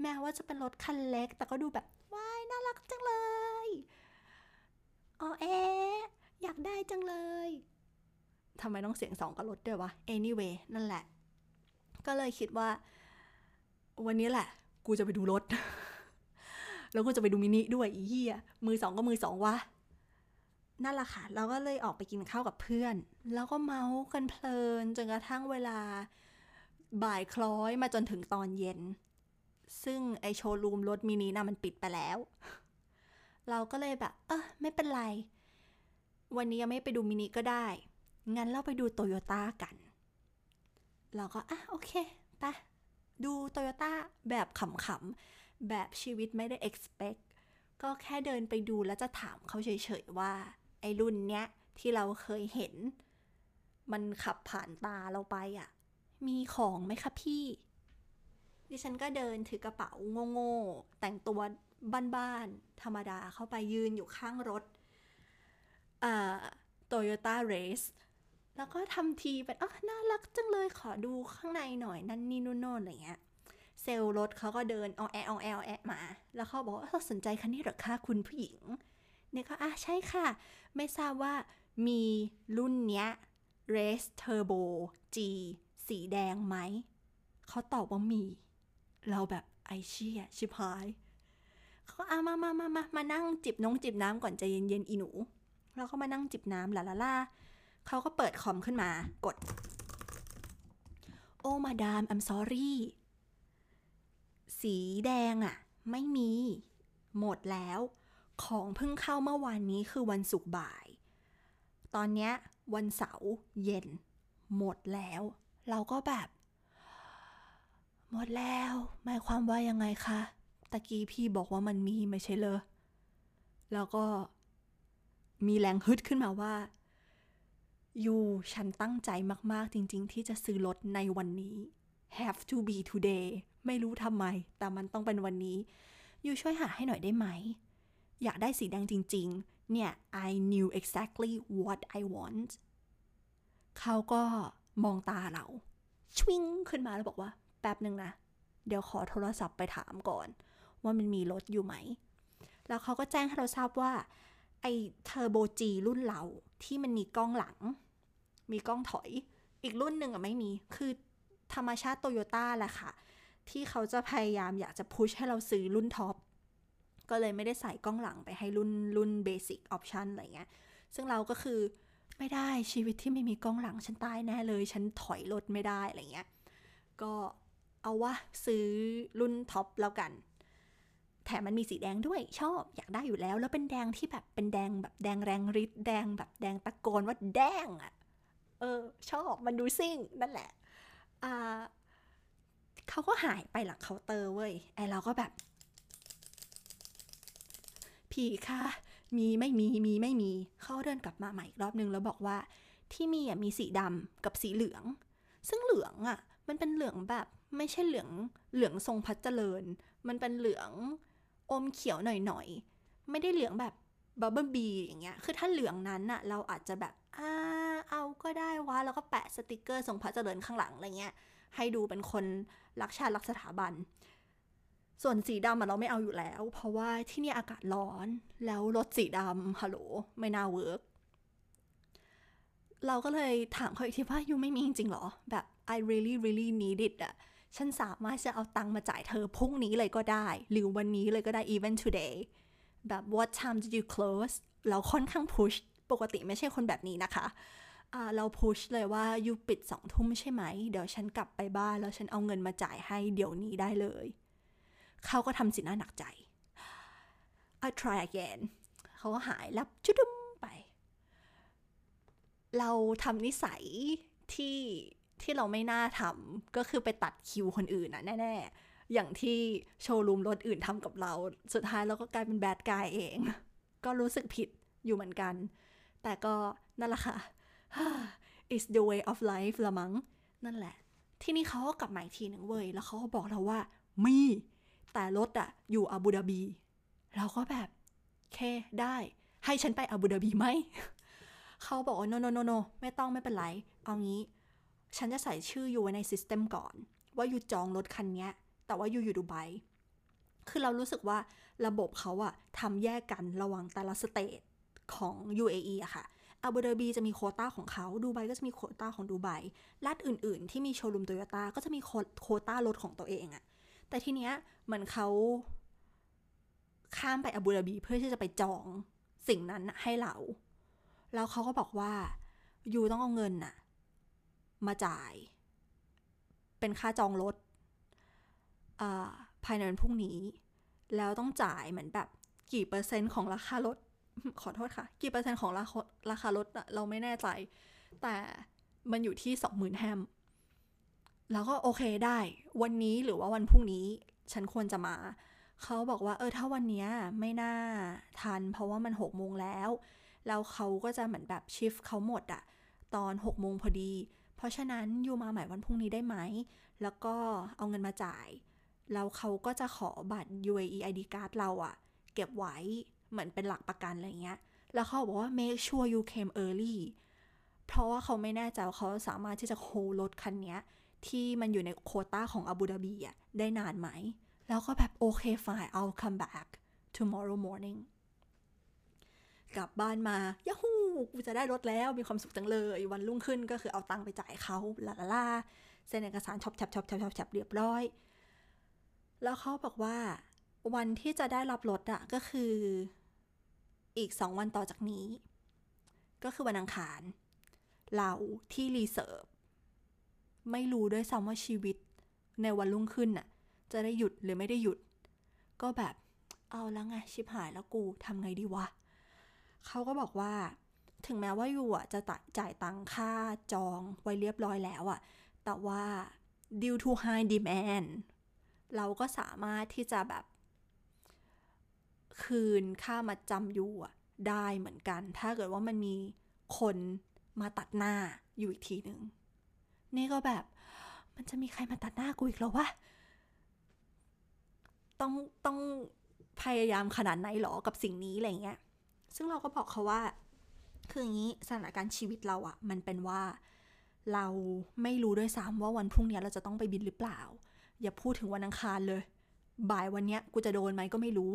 แม้ว่าจะเป็นรถคันเล็ก แต่ก็ดูแบบว้ายน่ารักจังเลย อ๋อเอ๊อยากได้จังเลย ทำไมต้องเสียงสองกับรถด้วยวะ anyway นั่นแหละ ก็เลยคิดว่า วันนี้แหละ กูจะไปดูรถ แล้วก็จะไปดูมินิด้วยอีเหี้ยมือสองก็มือสองวะนั่นแหละค่ะเราก็เลยออกไปกินข้าวกับเพื่อน แล้วก็เมาส์กันเพลินจนกระทั่งเวลาบ่ายคล้อยมาจนถึงตอนเย็น ซึ่งไอโชว์รูมรถมินิน่ะมันปิดไปแล้ว เราก็เลยแบบ เออไม่เป็นไร วันนี้ยังไม่ไปดูมินิก็ได้ งั้นเราไปดูโตโยต้ากัน เราก็อะโอเคไปดูโตโยต้าแบบขำๆ แบบชีวิตไม่ได้ expect ก็แค่เดินไปดูแล้วจะถามเขาเฉยๆ ว่า ไอรุ่นเนี้ยที่เราเคยเห็น มันขับผ่านตาเราไปอะ่ะ มีของไหมคะพี่ ดิฉันก็เดินถือกระเป๋าโง่ๆ แต่งตัวบ้านๆ ธรรมดาเข้าไปยืนอยู่ข้างรถอ่า Toyota Race แล้วก็ทำทีเป็นอ๋อน่ารักจังเลยขอดูข้างในหน่อยนั่นนี่นู่นโน่นอะไรเงี้ยเซลล์รถเขาก็เดินเอแอเอาแอเอแอมา แล้วเขาบอกว่าเราสนใจคันนี้หรอคะคุณผู้หญิง เนี่ยก็อะใช่ค่ะ ไม่ทราบว่ามีรุ่นเนี้ย Race Turbo G สีแดงไหม เขาตอบว่ามี เราแบบไอเชี่ยชิบหาย เขาก็อะมามามามามานั่งจิบน้องจิบน้ำก่อนใจเย็นๆอีหนูเราก็มานั่งจิบน้ำลาลาล่า เขาก็เปิดคอมขึ้นมากด โอ้มาดาม I'm sorry สีแดงอะไม่มี หมดแล้ว ของเพิ่งเข้าเมื่อวานนี้คือวันศุกร์บ่าย ตอนเนี้ยวันเสาร์เย็น หมดแล้ว เราก็แบบ หมดแล้ว หมายความว่ายังไงคะตะกี้พี่บอกว่ามันมีไม่ใช่เลยแล้วก็มีแรงฮึดขึ้นมาว่า ยูฉันตั้งใจมากๆจริง ๆ ที่จะซื้อรถในวันนี้ have to be today ไม่รู้ทำไม แต่มันต้องเป็นวันนี้ ยูช่วยหาให้หน่อยได้ไหม อยากได้สีแดงจริง ๆ เนี่ย I knew exactly what I want เขาก็มองตาเรา ชวิงขึ้นมาแล้วบอกว่า แป๊บหนึ่งนะ เดี๋ยวขอโทรศัพท์ไปถามก่อน ว่ามันมีรถอยู่ไหม แล้วเขาก็แจ้งให้เราทราบว่าไอเทอร์โบจีรุ่นเราที่มันมีกล้องหลัง มีกล้องถอย อีกรุ่นหนึ่งอะไม่มี คือธรรมชาติโตโยต้าแหละค่ะ ที่เขาจะพยายามอยากจะ push ให้เราซื้อรุ่น top ก็เลยไม่ได้ใส่กล้องหลังไปให้รุ่นรุ่น basic option อะไรเงี้ย ซึ่งเราก็คือไม่ได้ชีวิตที่ไม่มีกล้องหลังฉันตายแน่เลย ฉันถอยรถไม่ได้อะไรเงี้ย ก็เอาว่าซื้อรุ่น top แล้วกัน แถมมันมีสีแดงด้วยชอบอยากได้อยู่แล้ว แล้วเป็นแดงที่แบบเป็นแดงแบบแดงแรงฤทธิ์แดงแบบแดงตะโกนว่าแดงอะ่ะ เออ ชอบมันดูซิ่งนั่นแหละอ่าเขาก็หายไปหลังเคาน์เตอร์เว้ยไอเราก็แบบ พี่คะมีไม่มีมีไม่มีเขาเดินกลับมาใหม่อีกรอบนึงแล้วบอกว่า ที่มีอะมีสีดำกับสีเหลือง ซึ่งเหลืองอะ มันเป็นเหลืองแบบไม่ใช่เหลืองเหลืองทรงพัดเจริญ มันเป็นเหลืองอมเขียวหน่อยๆ ไม่ได้เหลืองแบบ Bumblebee อย่างเงี้ย คือถ้าเหลืองนั้นอะเราอาจจะแบบ อ่า เอาก็ได้วะแล้วก็แปะสติกเกอร์ทรงพระเจริญข้างหลังอะไรเงี้ย ให้ดูเป็นคนรักชาติรักสถาบัน ส่วนสีดำอะเราไม่เอาอยู่แล้ว เพราะว่าที่นี่อากาศร้อน แล้วรถสีดำฮัลโหลไม่น่า work เราก็เลยถามเขาอีกทีว่า you ไม่มีจริงหรอ แบบ I really really need it อะฉันสามารถจะเอาตังค์มาจ่ายเธอพรุ่งนี้เลยก็ได้ หรือวันนี้เลยก็ได้ even today แบบ what time did you close เราค่อนข้าง push ปกติไม่ใช่คนแบบนี้นะคะ เรา push เลยว่ายูปิดสองทุ่มใช่ไหม เดี๋ยวฉันกลับไปบ้านแล้วฉันเอาเงินมาจ่ายให้เดี๋ยวนี้ได้เลย เขาก็ทำสินหน้าหนักใจ I try again เขาก็หายลับจุดุมไป เราทำนิสัยที่ที่เราไม่น่าทำก็คือไปตัดคิวคนอื่นนะแน่ ๆ อย่างที่โชว์รูมรถอื่นทำกับเรา สุดท้ายเราก็กลายเป็นแบดกายเอง ก็รู้สึกผิดอยู่เหมือนกัน แต่ก็นั่นแหละค่ะ is the way of life ละมัง้งนั่นแหละ ที่นี่เขาก็กลับมาอีกทีหนึ่งเว้ย แล้วเขาก็บอกเราว่า มี แต่รถอะอยู่อาบูดาบี เราก็แบบเคได้ ให้ฉันไปอาบูดาบีไหม เขาบอกว่า no no no no ไม่ต้องไม่เป็นไร เอางี้ ฉันจะใส่ชื่อ you ไว้ใน system ก่อน ว่า you จองรถคันนี้แต่ว่า you อยู่ดูไบคือเรารู้สึกว่าระบบเขาอะทำแยกกันระหว่างแต่ละ state ของ UAE อะค่ะ อาบูดาบีจะมีโควต้าของเขา ดูไบก็จะมีโควต้าของดูไบรัฐอื่น ๆ ที่มีโชว์รูมโตโยต้าก็จะมีโควต้ารถของตัวเองอะแต่ทีเนี้ยเหมือนเขาข้ามไปอาบูดาบีเพื่อที่จะไปจองสิ่งนั้นให้เรา แล้วเขาก็บอกว่ายูต้องเอาเงินน่ะ มาจ่าย เป็นค่าจองรถภายในวันพรุ่งนี้ แล้วต้องจ่ายเหมือนแบบกี่เปอร์เซ็นต์ของราคารถ ขอโทษค่ะ กี่เปอร์เซ็นต์ของราคาราคารถเราไม่แน่ใจ แต่มันอยู่ที่สองหมื่นแฮมแล้วก็โอเคได้ วันนี้หรือว่าวันพรุ่งนี้ฉันควรจะมา เขาบอกว่า เออ ถ้าวันนี้ไม่น่าทัน เพราะว่ามันหกโมงแล้ว แล้วเขาก็จะเหมือนแบบชิฟเขาหมดอะตอนหกโมงพอดี เพราะฉะนั้นอยู่มาใหม่วันพรุ่งนี้ได้ไหม แล้วก็เอาเงินมาจ่าย แล้วเขาก็จะขอบัตร UAE ID card เราอะเก็บไว้ เหมือนเป็นหลักประกันอะไรเงี้ย แล้วเขาบอกว่า make sure you came early เพราะว่าเขาไม่แน่ใจว่าเขาสามารถที่จะโฮรถคันนี้ที่มันอยู่ในโคต้าของอาบูดาบีอะได้นานไหม แล้วก็แบบโอเค fine I'll come back tomorrow morning กลับบ้านมายาฮูกูจะได้รถแล้วมีความสุขจังเลย วันรุ่งขึ้นก็คือเอาตังค์ไปจ่ายเขาลาลาลาเซ็นเอกสารชอบชับชอบชับชอบชับเรียบร้อย แล้วเขาบอกว่า วันที่จะได้รับรถอะก็คือ อีกสองวันต่อจากนี้ ก็คือวันอังคาร เราที่รีเซิร์ฟไม่รู้ด้วยซ้ำว่าชีวิตในวันรุ่งขึ้นน่ะ จะได้หยุดหรือไม่ได้หยุด ก็แบบเอาแล้วไงชิบหายแล้วกูทำไงดีวะเขาก็บอกว่า ถึงแม้ว่าอยู่อะจะจ่ายตังค่าจองไว้เรียบร้อยแล้วอะ แต่ว่า due to high demand เราก็สามารถที่จะแบบ คืนค่ามาจำอยู่ได้เหมือนกัน ถ้าเกิดว่ามันมีคนมาตัดหน้าอยู่อีกทีหนึ่งนี่ก็แบบ มันจะมีใครมาตัดหน้ากูอีกหรอวะต้องต้องพยายามขนาดไหนหรอกับสิ่งนี้อะไรเงี้ย ซึ่งเราก็บอกเขาว่า คืออย่างนี้สถานการณ์ชีวิตเราอะมันเป็นว่า เราไม่รู้ด้วยซ้ำว่าวันพรุ่งนี้เราจะต้องไปบินหรือเปล่า อย่าพูดถึงวันอังคารเลย บ่ายวันเนี้ยกูจะโดนไหมก็ไม่รู้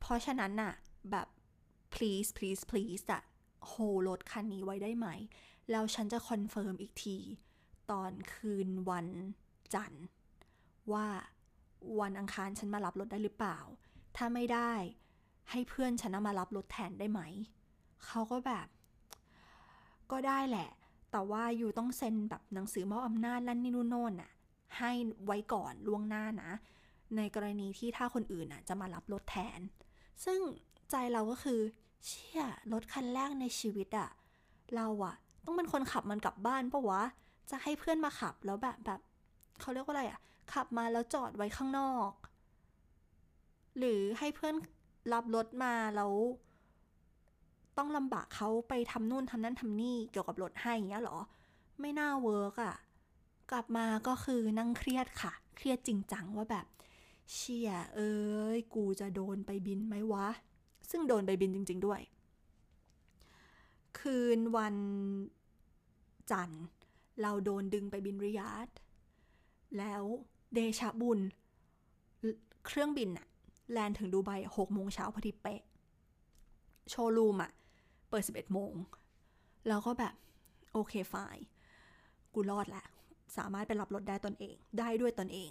เพราะฉะนั้นน่ะ แบบ please please please อะโฮรถคันนี้ไว้ได้ไหม แล้วฉันจะ confirm อีกที ตอนคืนวันจันทร์ ว่าวันอังคารฉันมารับรถได้หรือเปล่า ถ้าไม่ได้ให้เพื่อนฉันมารับรถแทนได้ไหม เขาก็แบบ ก็ได้แหละ แต่ว่าอยู่ต้องเซ็นแบบหนังสือมอบอำนาจลั่นนี่นู่นโน่นน่ะ ให้ไว้ก่อนล่วงหน้านะ ในกรณีที่ถ้าคนอื่นน่ะจะมารับรถแทน ซึ่งใจเราก็คือ เชี่ยรถคันแรกในชีวิตอะเราอะต้องเป็นคนขับมันกลับบ้านปะวะ จะให้เพื่อนมาขับแล้วแบบแบบเขาเรียกว่าอะไรอะขับมาแล้วจอดไว้ข้างนอก หรือให้เพื่อนรับรถมาแล้วต้องลำบากเขาไปทำนู่นทำนั่นทำนี่เกี่ยวกับรถให้อย่างเงี้ยหรอ ไม่น่า work อะกลับมาก็คือนั่งเครียดค่ะ เครียดจริงจังว่าแบบ เชี่ยเอ้ย กูจะโดนไปบินไหมวะ ซึ่งโดนไปบินจริง ๆด้วย คืนวันจันทร์ เราโดนดึงไปบินริยาดแล้วเดชะบุญ เครื่องบินอะแลนถึงดูไบหกโมงเช้าพอดีเป๊ะ โชว์รูมอะเปิดสิบเอ็ดโมง แล้วก็แบบ โอเคไฟกูรอดแหละ สามารถไปรับรถได้ตนเอง ได้ด้วยตนเอง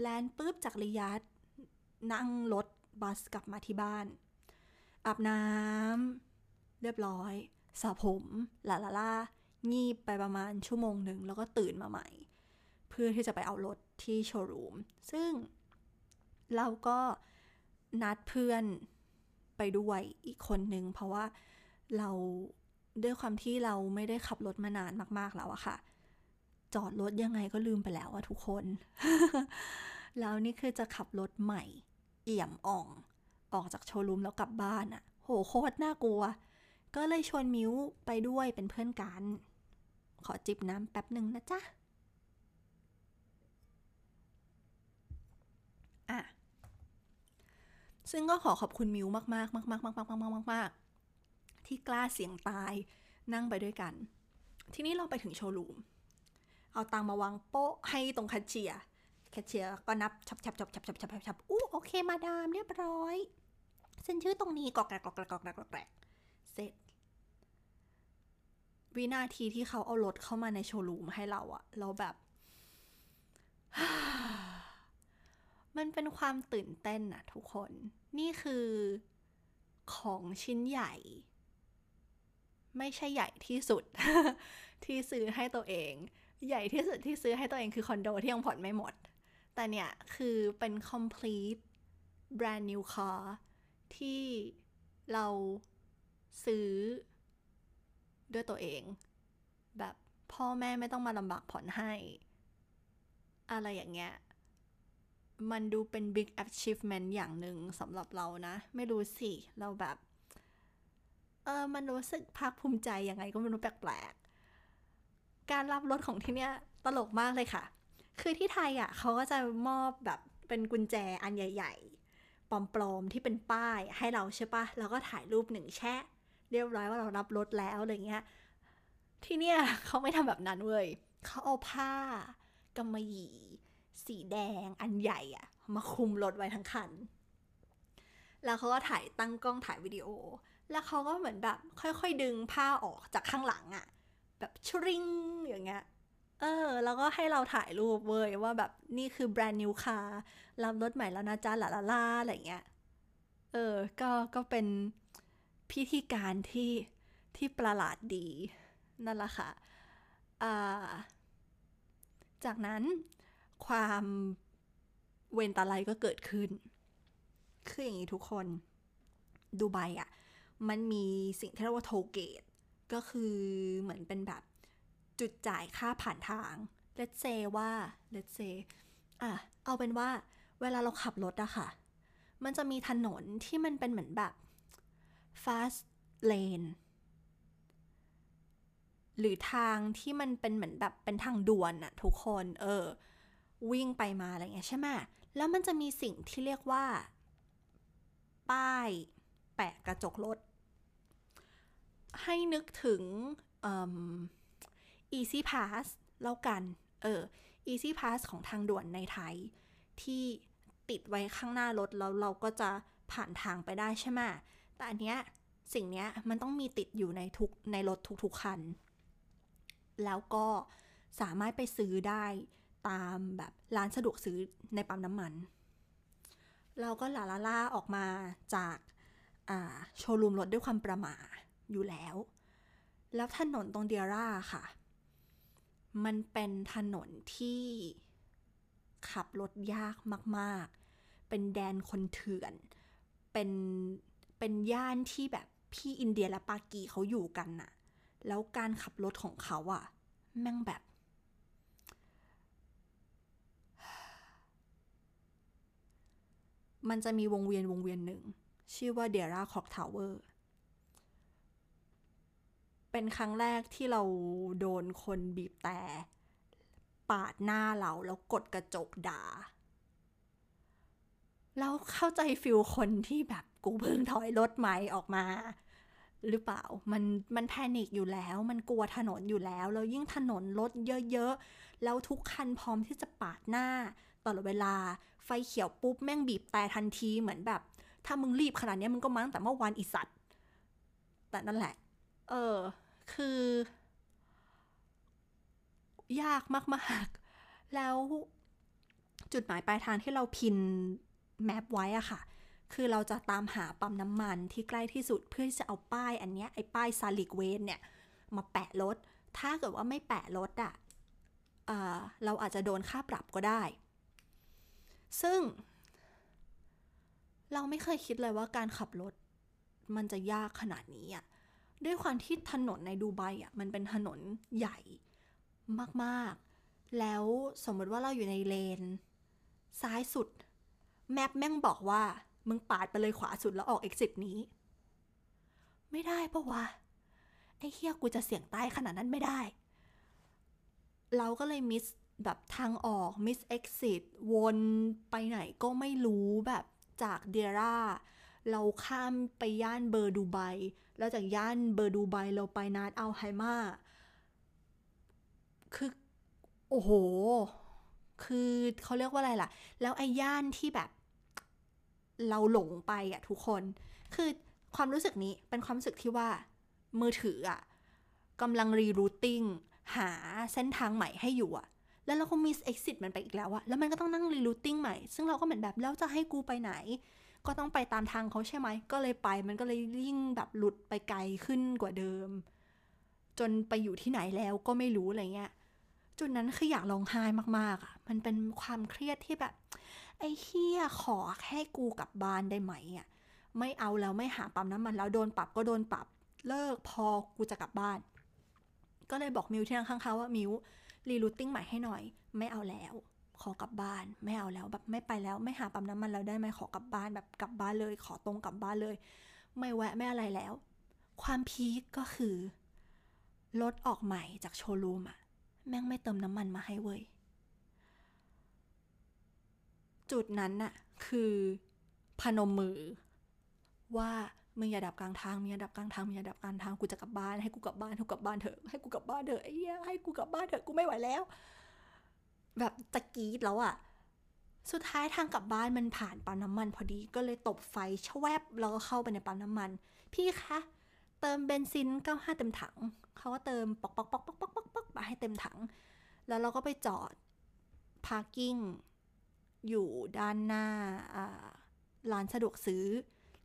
แลนปุ๊บจากริยาดนั่งรถบัสกลับมาที่บ้าน อาบน้ำเรียบร้อยสระผมลาลาลางีบไปประมาณชั่วโมงหนึ่งแล้วก็ตื่นมาใหม่ เพื่อที่จะไปเอารถที่โชว์รูม ซึ่งเราก็นัดเพื่อนไปด้วยอีกคนนึง เพราะว่าเราด้วยความที่เราไม่ได้ขับรถมานานมากๆแล้วอะค่ะ จอดรถยังไงก็ลืมไปแล้วอะทุกคน แล้วนี่คือจะขับรถใหม่ เอี่ยมอ่อง ออกจากโชว์รูมแล้วกลับบ้านอะโหโคตรน่ากลัว ก็เลยชวนมิวไปด้วยเป็นเพื่อนกัน ขอจิบน้ำแป๊บหนึ่งนะจ๊ะอะซึ่งก็ขอขอบคุณมิวมากๆมากๆมากๆมากมากมากที่กล้าเสี่ยงตายนั่งไปด้วยกัน ทีนี้เราไปถึงโชว์รูม เอาตังมาวางโป๊ะให้ตรงคัชเชียแคชเชียร์ก็นับชับชับชับชับชับชับชับอู้โอเคมาดามเรียบร้อยเซ็นชื่อตรงนี้กอกแกรกกอกแกรกกอกแกรกกอกแกรกเสร็จ วินาทีที่เขาเอารถเข้ามาในโชว์รูมให้เราอะเราแบบ มันเป็นความตื่นเต้นอะทุกคน นี่คือของชิ้นใหญ่ ไม่ใช่ใหญ่ที่สุด ที่ซื้อให้ตัวเอง ใหญ่ที่สุดที่ซื้อให้ตัวเองคือคอนโดที่ยังผ่อนไม่หมด แต่เนี่ยคือเป็น complete brand new car ที่เราซื้อด้วยตัวเอง แบบพ่อแม่ไม่ต้องมาลำบากผ่อนให้ อะไรอย่างเงี้ย มันดูเป็น big achievement อย่างหนึ่งสำหรับเรานะ ไม่รู้สิ เราแบบ เออมันรู้สึกภาคภูมิใจยังไงก็ไม่รู้แปลกๆ การรับรถของที่เนี้ยตลกมากเลยค่ะ คือที่ไทยอะเขาก็จะมอบแบบเป็นกุญแจอันใหญ่ ๆ ปลอมๆที่เป็นป้ายให้เราใช่ปะแล้วก็ถ่ายรูปหนึ่งแชะ เรียบร้อยว่าเรารับรถแล้วอะไรเงี้ย ที่เนี่ยเขาไม่ทำแบบนั้นเว้ยเขาเอาผ้ากำมะหยี่ สีแดงอันใหญ่อะมาคุมรถไว้ทั้งคัน แล้วเขาก็ถ่ายตั้งกล้องถ่ายวิดีโอ แล้วเขาก็เหมือนแบบค่อยๆ ดึงผ้าออกจากข้างหลังอะ แบบชริงอย่างเงี้ย เออ แล้วก็ให้เราถ่ายรูปเว้ยว่าแบบนี่คือแบรนด์นิวคาร์รับรถใหม่แล้วนะจ๊ะลาลาลาอะไรเงี้ย เออ ก็ก็เป็นพิธีการที่ที่ประหลาดดี นั่นแหละค่ะ อ่า จากนั้นความเวนตาไลก็เกิดขึ้น คืออย่างนี้ทุกคน ดูไบอะ่ะ มันมีสิ่งที่เรียกว่าโทเกต ก็คือเหมือนเป็นแบบจุดจ่ายค่าผ่านทาง let's say ว่า let's say อะ เอาเป็นว่าเวลาเราขับรถอะค่ะ มันจะมีถนนที่มันเป็นเหมือนแบบ fast lane หรือทางที่มันเป็นเหมือนแบบเป็นทางด่วนอะทุกคน เออ วิ่งไปมาอะไรเงี้ยใช่ไหมแล้วมันจะมีสิ่งที่เรียกว่า ป้าย แปะกระจกรถ ให้นึกถึง easy pass แล้วกัน เออ easy pass ของทางด่วนในไทย ที่ติดไว้ข้างหน้ารถแล้วเราก็จะผ่านทางไปได้ใช่ไหมแต่อันเนี้ยสิ่งเนี้ยมันต้องมีติดอยู่ในทุกในรถทุกๆคัน แล้วก็สามารถไปซื้อได้ตามแบบร้านสะดวกซื้อในปั๊มน้ำมัน เราก็ลาลาล่าออกมาจากโชว์รูมรถด้วยความประม่า อยู่แล้ว แล้วถนนตรงเดียร่าค่ะ มันเป็นถนนที่ขับรถยากมาก ๆ เป็นแดนคนเถื่อน เป็น เป็นย่านที่แบบพี่อินเดียและปากีเขาอยู่กันน่ะ แล้วการขับรถของเขาอะแม่งแบบ มันจะมีวงเวียนวงเวียนหนึ่ง ชื่อว่า Deira Clock Tower เป็นครั้งแรกที่เราโดนคนบีบแต่ปาดหน้าเราแล้วกดกระจกด่า แล้วเข้าใจฟิลคนที่แบบกูเพิ่งถอยรถไหมออกมา หรือเปล่ามันมันแพนิคอยู่แล้ว มันกลัวถนนอยู่แล้วแล้วยิ่งถนนรถเยอะๆ แล้วทุกคันพร้อมที่จะปาดหน้าตลอดเวลาไฟเขียวปุ๊บแม่งบีบแต่ทันทีเหมือนแบบ ถ้ามึงรีบขนาดนี้มึงก็มาตั้งแต่เมื่อวานอีสัตว์แต่นั่นแหละ เออ คือ ยากมากๆ แล้วจุดหมายปลายทางที่เราพินแมปไว้อะค่ะ คือเราจะตามหาปั๊มน้ำมันที่ใกล้ที่สุดเพื่อที่จะเอาป้ายอันเนี้ยไอ้ป้ายซาลิกเวนเนี่ย มาแปะรถ ถ้าเกิดว่าไม่แปะรถอะ่ะเราอาจจะโดนค่าปรับก็ได้ ซึ่ง เราไม่เคยคิดเลยว่าการขับรถ มันจะยากขนาดนี้อะ ด้วยความที่ถนนในดูไบอะมันเป็นถนนใหญ่มากๆ แล้วสมมติว่าเราอยู่ในเลน ซ้ายสุด แมปแม่งบอกว่า มึงปาดไปเลยขวาสุดแล้วออก exit นี้ ไม่ได้ปะวะ ไอ้เฮียกูจะเสี่ยงใต้ขนาดนั้นไม่ได้ เราก็เลยมิสแบบทางออกมิส exit วนไปไหนก็ไม่รู้แบบจากเดียร่า เราข้ามไปย่านเบอร์ดูไบ แล้วจากย่านเบอร์ดูไบเราไปนาดอัลไฮมา คือ โอ้โห คือเขาเรียกว่าอะไรล่ะ แล้วไอ้ย่านที่แบบ เราหลงไปอะทุกคน คือความรู้สึกนี้เป็นความรู้สึกที่ว่ามือถืออะกำลังรีรูทติ้งหาเส้นทางใหม่ให้อยู่อะแล้วเราก็ miss exit มันไปอีกแล้วอะแล้วมันก็ต้องนั่ง rerouting ใหม่ ซึ่งเราก็เหมือนแบบแล้วจะให้กูไปไหน ก็ต้องไปตามทางเขาใช่ไหม ก็เลยไปมันก็เลยยิ่งแบบหลุดไปไกลขึ้นกว่าเดิม จนไปอยู่ที่ไหนแล้วก็ไม่รู้อะไรเงี้ยจุดนั้นคืออยากร้องไห้มากๆอะ่ะ มันเป็นความเครียดที่แบบ ไอ้เหี้ยขอแค่กูกลับบ้านได้ไหมอะ่ะ ไม่เอาแล้วไม่หาปั๊มน้ำมันแล้วโดนปรับก็โดนปรับ เลิกพอกูจะกลับบ้าน ก็เลยบอกมิวที่นั่งข้างๆว่ามิว rerouting ใหม่ให้หน่อย ไม่เอาแล้ว ขอกลับบ้านไม่เอาแล้วแบบไม่ไปแล้วไม่หาปั๊มน้ำมันแล้วได้ไหมขอกลับบ้านแบบกลับบ้านเลย ขอตรงกลับบ้านเลย ไม่แวะไม่อะไรแล้ว ความ peak ก็คือรถออกใหม่จากโชว์รูมอะแม่งไม่เติมน้ำมันมาให้เว้ยจุดนั้นน่ะคือพนมมือ ว่ามึงอย่าดับกลางทางมึงอย่าดับกลางทางมึงอย่าดับกลางทางกูจะกลับบ้านให้กูกลับบ้านให้กูกลับบ้านเถอะให้กูกลับบ้านเถอะไอ้เหี้ยให้กูกลับบ้านเถอะกูไม่ไหวแล้ว แบบจะกรี๊ดแล้วอะสุดท้ายทางกลับบ้านมันผ่านปั๊มน้ำมันพอดีก็เลยตบไฟชแวบแล้วก็เข้าไปในปั๊มน้ำมัน พี่คะเติมเบนซิน 95 เต็มถัง เขาก็เติมปอกปอกปอกปอกปอกปอกปอกมาให้เต็มถัง แล้วเราก็ไปจอด parkingอยู่ด้านหน้าร้านสะดวกซื้อ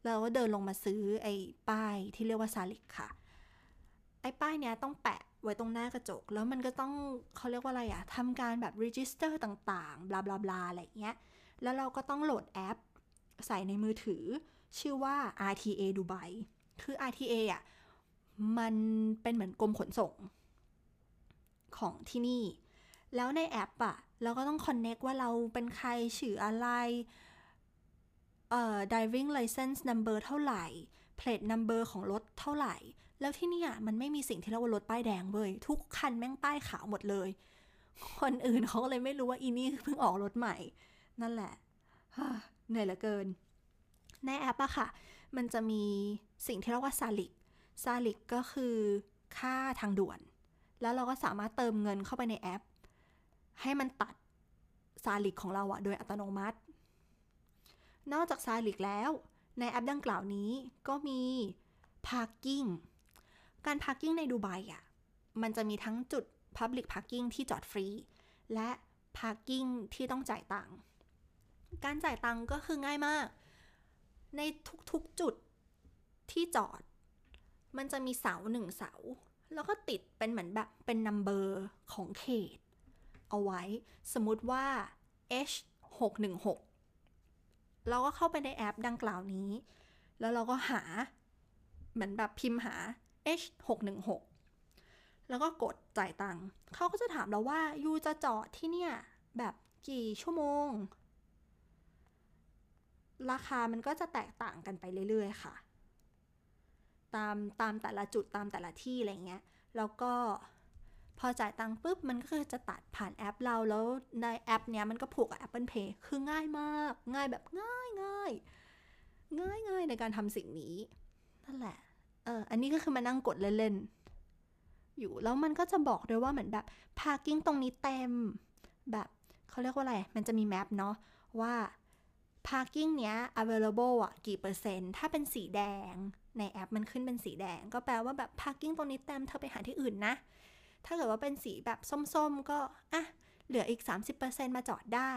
แล้วก็เดินลงมาซื้อไอ้ป้ายที่เรียกว่าซาลิกค่ะ ไอ้ป้ายเนี้ยต้องแปะไว้ตรงหน้ากระจก แล้วมันก็ต้องเขาเรียกว่าอะไรอะทำการแบบ register ต่างๆบลาบลาบลาอะไรเงี้ย แล้วเราก็ต้องโหลดแอป ใส่ในมือถือ ชื่อว่า RTA Dubai คือ RTA อะมันเป็นเหมือนกรมขนส่ง ของที่นี่ แล้วในแอปอะเราก็ต้อง connect ว่าเราเป็นใครชื่ออะไรเอ่อ driving license number เท่าไหร่ plate number ของรถเท่าไหร่ แล้วที่นี่อะมันไม่มีสิ่งที่เรียกว่ารถป้ายแดงเว้ยทุกคันแม่งป้ายขาวหมดเลย คนอื่นเขาก็เลยไม่รู้ว่าอีนี่เพิ่งออกรถใหม่ นั่นแหละเหนื่อยเหลือเกิน ในแอปอะค่ะ มันจะมีสิ่งที่เรียกว่าซาลิกSalik ก็คือค่าทางด่วน แล้วเราก็สามารถเติมเงินเข้าไปในแอป ให้มันตัด Salik ของเราอะโดยอัตโนมัติ นอกจาก Salik แล้ว ในแอปดังกล่าวนี้ก็มี parking การ parking ในดูไบอะ มันจะมีทั้งจุด Public Parking ที่จอดฟรี และ parking ที่ต้องจ่ายตังค์ การจ่ายตังค์ก็คือง่ายมาก ในทุกๆจุดที่จอด มันจะมีเสาหนึ่งเสา แล้วก็ติดเป็นเหมือนแบบเป็นนัมเบอร์ของเขต เอาไว้ สมมติว่า H 6 1 6 เราก็เข้าไปในแอปดังกล่าวนี้ แล้วเราก็หา เหมือนแบบพิมพ์หา H 6 1 6แล้วก็กดจ่ายตังค์เขาก็จะถามเราว่ายูจะจอดที่เนี่ย แบบกี่ชั่วโมง ราคามันก็จะแตกต่างกันไปเรื่อยๆค่ะ ตามตามแต่ละจุดตามแต่ละที่อะไรเงี้ย แล้วก็ พอจ่ายตังค์ปุ๊บมันก็คือจะตัดผ่านแอปเราแล้วในแอปเนี้ยมันก็ผูกกับ Apple Pay คือง่ายมาก ง่ายแบบง่ายง่ายง่ายง่ายในการทำสิ่งนี้นั่นแหละเอออันนี้ก็คือมานั่งกดเล่นๆอยู่แล้วมันก็จะบอกด้วยว่าเหมือนแบบ parking ตรงนี้เต็ม แบบเขาเรียกว่าอะไร มันจะมีแมปเนาะว่า parking เนี้ย available อะกี่เปอร์เซ็นต์ ถ้าเป็นสีแดงในแอปมันขึ้นเป็นสีแดง ก็แปลว่าแบบ parking ตรงนี้เต็มเธอไปหาที่อื่นนะ ถ้าเกิดว่าเป็นสีแบบส้มๆ ก็อะเหลืออีก 30%มาจอดได้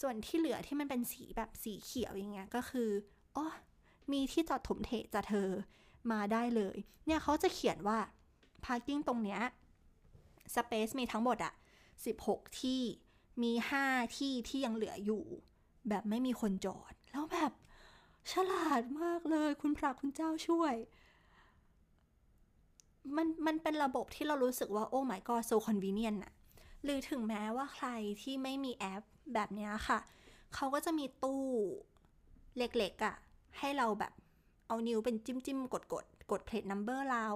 ส่วนที่เหลือที่มันเป็นสีแบบสีเขียวอย่างเงี้ยก็คืออ๋อมีที่จอดถมเทจะเธอมาได้เลย เนี่ยเขาจะเขียนว่า parking ตรงเนี้ย space มีทั้งหมดอะ16 ที่มี 5 ที่ที่ยังเหลืออยู่ แบบไม่มีคนจอด แล้วแบบฉลาดมากเลยคุณพระคุณเจ้าช่วย มันมันเป็นระบบที่เรารู้สึกว่าโอ้ my god so convenient อะหรือถึงแม้ว่าใครที่ไม่มีแอปแบบนี้ค่ะ เขาก็จะมีตู้เล็กๆอะให้เราแบบเอานิ้วเป็นจิ้มจิ้มกดกดกด plate number เรา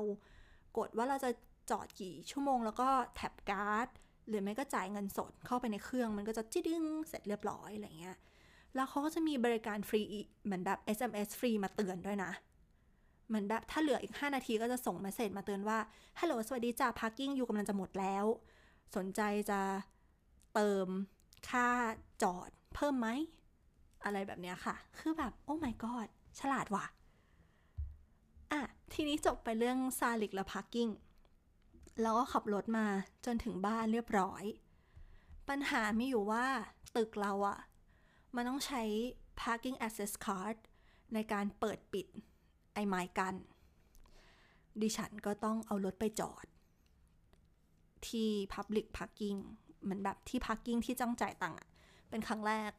กดว่าเราจะจอดกี่ชั่วโมงแล้วก็ tap card หรือไม่ก็จ่ายเงินสดเข้าไปในเครื่อง มันก็จะจิ้ดึงเสร็จเรียบร้อยอะไรเงี้ย แล้วเขาก็จะมีบริการฟรีเหมือนแบบ SMS ฟรีมาเตือนด้วยนะ เหมือนแบบถ้าเหลืออีก 5 นาทีก็จะส่งมาเสร็จมาเตือนว่าฮัลโหลสวัสดีจ้า parking you กำลังจะหมดแล้ว สนใจจะเติมค่าจอดเพิ่มไหม อะไรแบบเนี้ยค่ะ คือแบบ oh my god ฉลาดว่ะ อะ ทีนี้จบไปเรื่อง Salik และ parking แล้วก็ขับรถมาจนถึงบ้านเรียบร้อย ปัญหามีอยู่ว่าตึกเราอะมันต้องใช้ parking access card ในการเปิดปิด ไอ้ไม้กั้นดิฉันก็ต้องเอารถไปจอด ที่ public parking เหมือนแบบที่ parking ที่จ้องจ่ายตังค์เป็นครั้งแรก